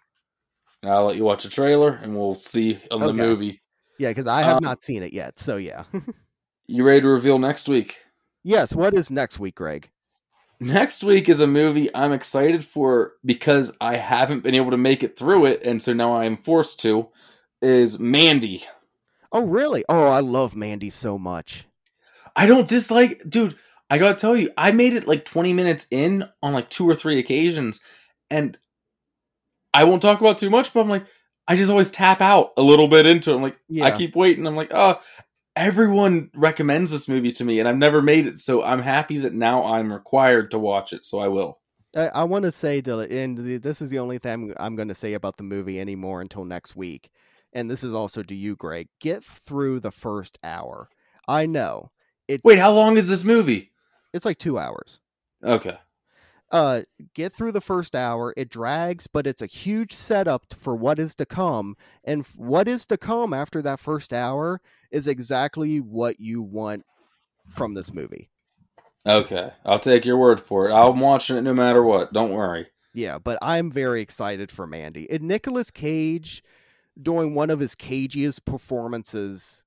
I'll let you watch the trailer and we'll see on the movie. Yeah, because I have Um, not seen it yet. So yeah. (laughs) You ready to reveal next week? yes, what is next week, Greg? Next week is a movie I'm excited for because I haven't been able to make it through it, and so now I am forced to. Is Mandy? Oh, really? Oh, I love Mandy so much. I don't dislike, dude. I gotta tell you, I made it like 20 minutes in on like two or three occasions, and I won't talk about too much, but I'm like, I just always tap out a little bit into it. I'm like, I keep waiting. I'm like, oh, everyone recommends this movie to me, and I've never made it, so I'm happy that now I'm required to watch it. So I will. I, I want to say and the, this is the only thing I'm going to say about the movie anymore until next week. And this is also to you, Greg. Get through the first hour. I know it. Wait, how long is this movie? It's like two hours. Okay. uh get through the first hour it drags but it's a huge setup for what is to come and what is to come after that first hour is exactly what you want from this movie Okay. I'll take your word for it. I'm watching it no matter what. Don't worry. yeah but i'm very excited for mandy and Nicolas cage doing one of his cagiest performances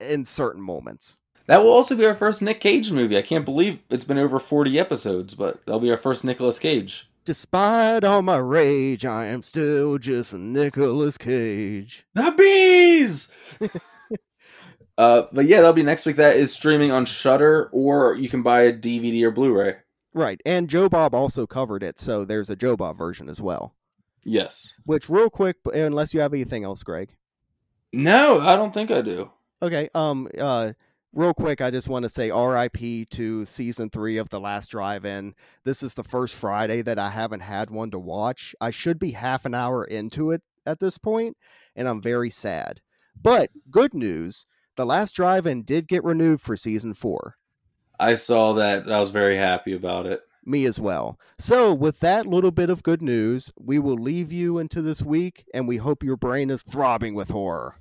in certain moments That will also be our first Nick Cage movie. I can't believe it's been over 40 episodes, but that'll be our first Nicolas Cage. despite all my rage i am still just Nicolas cage The bees. (laughs) uh, but yeah, that'll be next week. That is streaming on Shudder, or you can buy a DVD or Blu-ray. right and joe bob also covered it so there's a joe bob version as well Yes. Which, real quick, unless you have anything else, Greg. No, I don't think I do. Okay. Um. Uh. Real quick, I just want to say R.I.P. to season three of The Last Drive-In. This is the first Friday that I haven't had one to watch. I should be half an hour into it at this point, and I'm very sad. But good news: The Last Drive-In did get renewed for season four. I saw that. I was very happy about it. Me as well. So, with that little bit of good news, we will leave you into this week, and we hope your brain is throbbing with horror.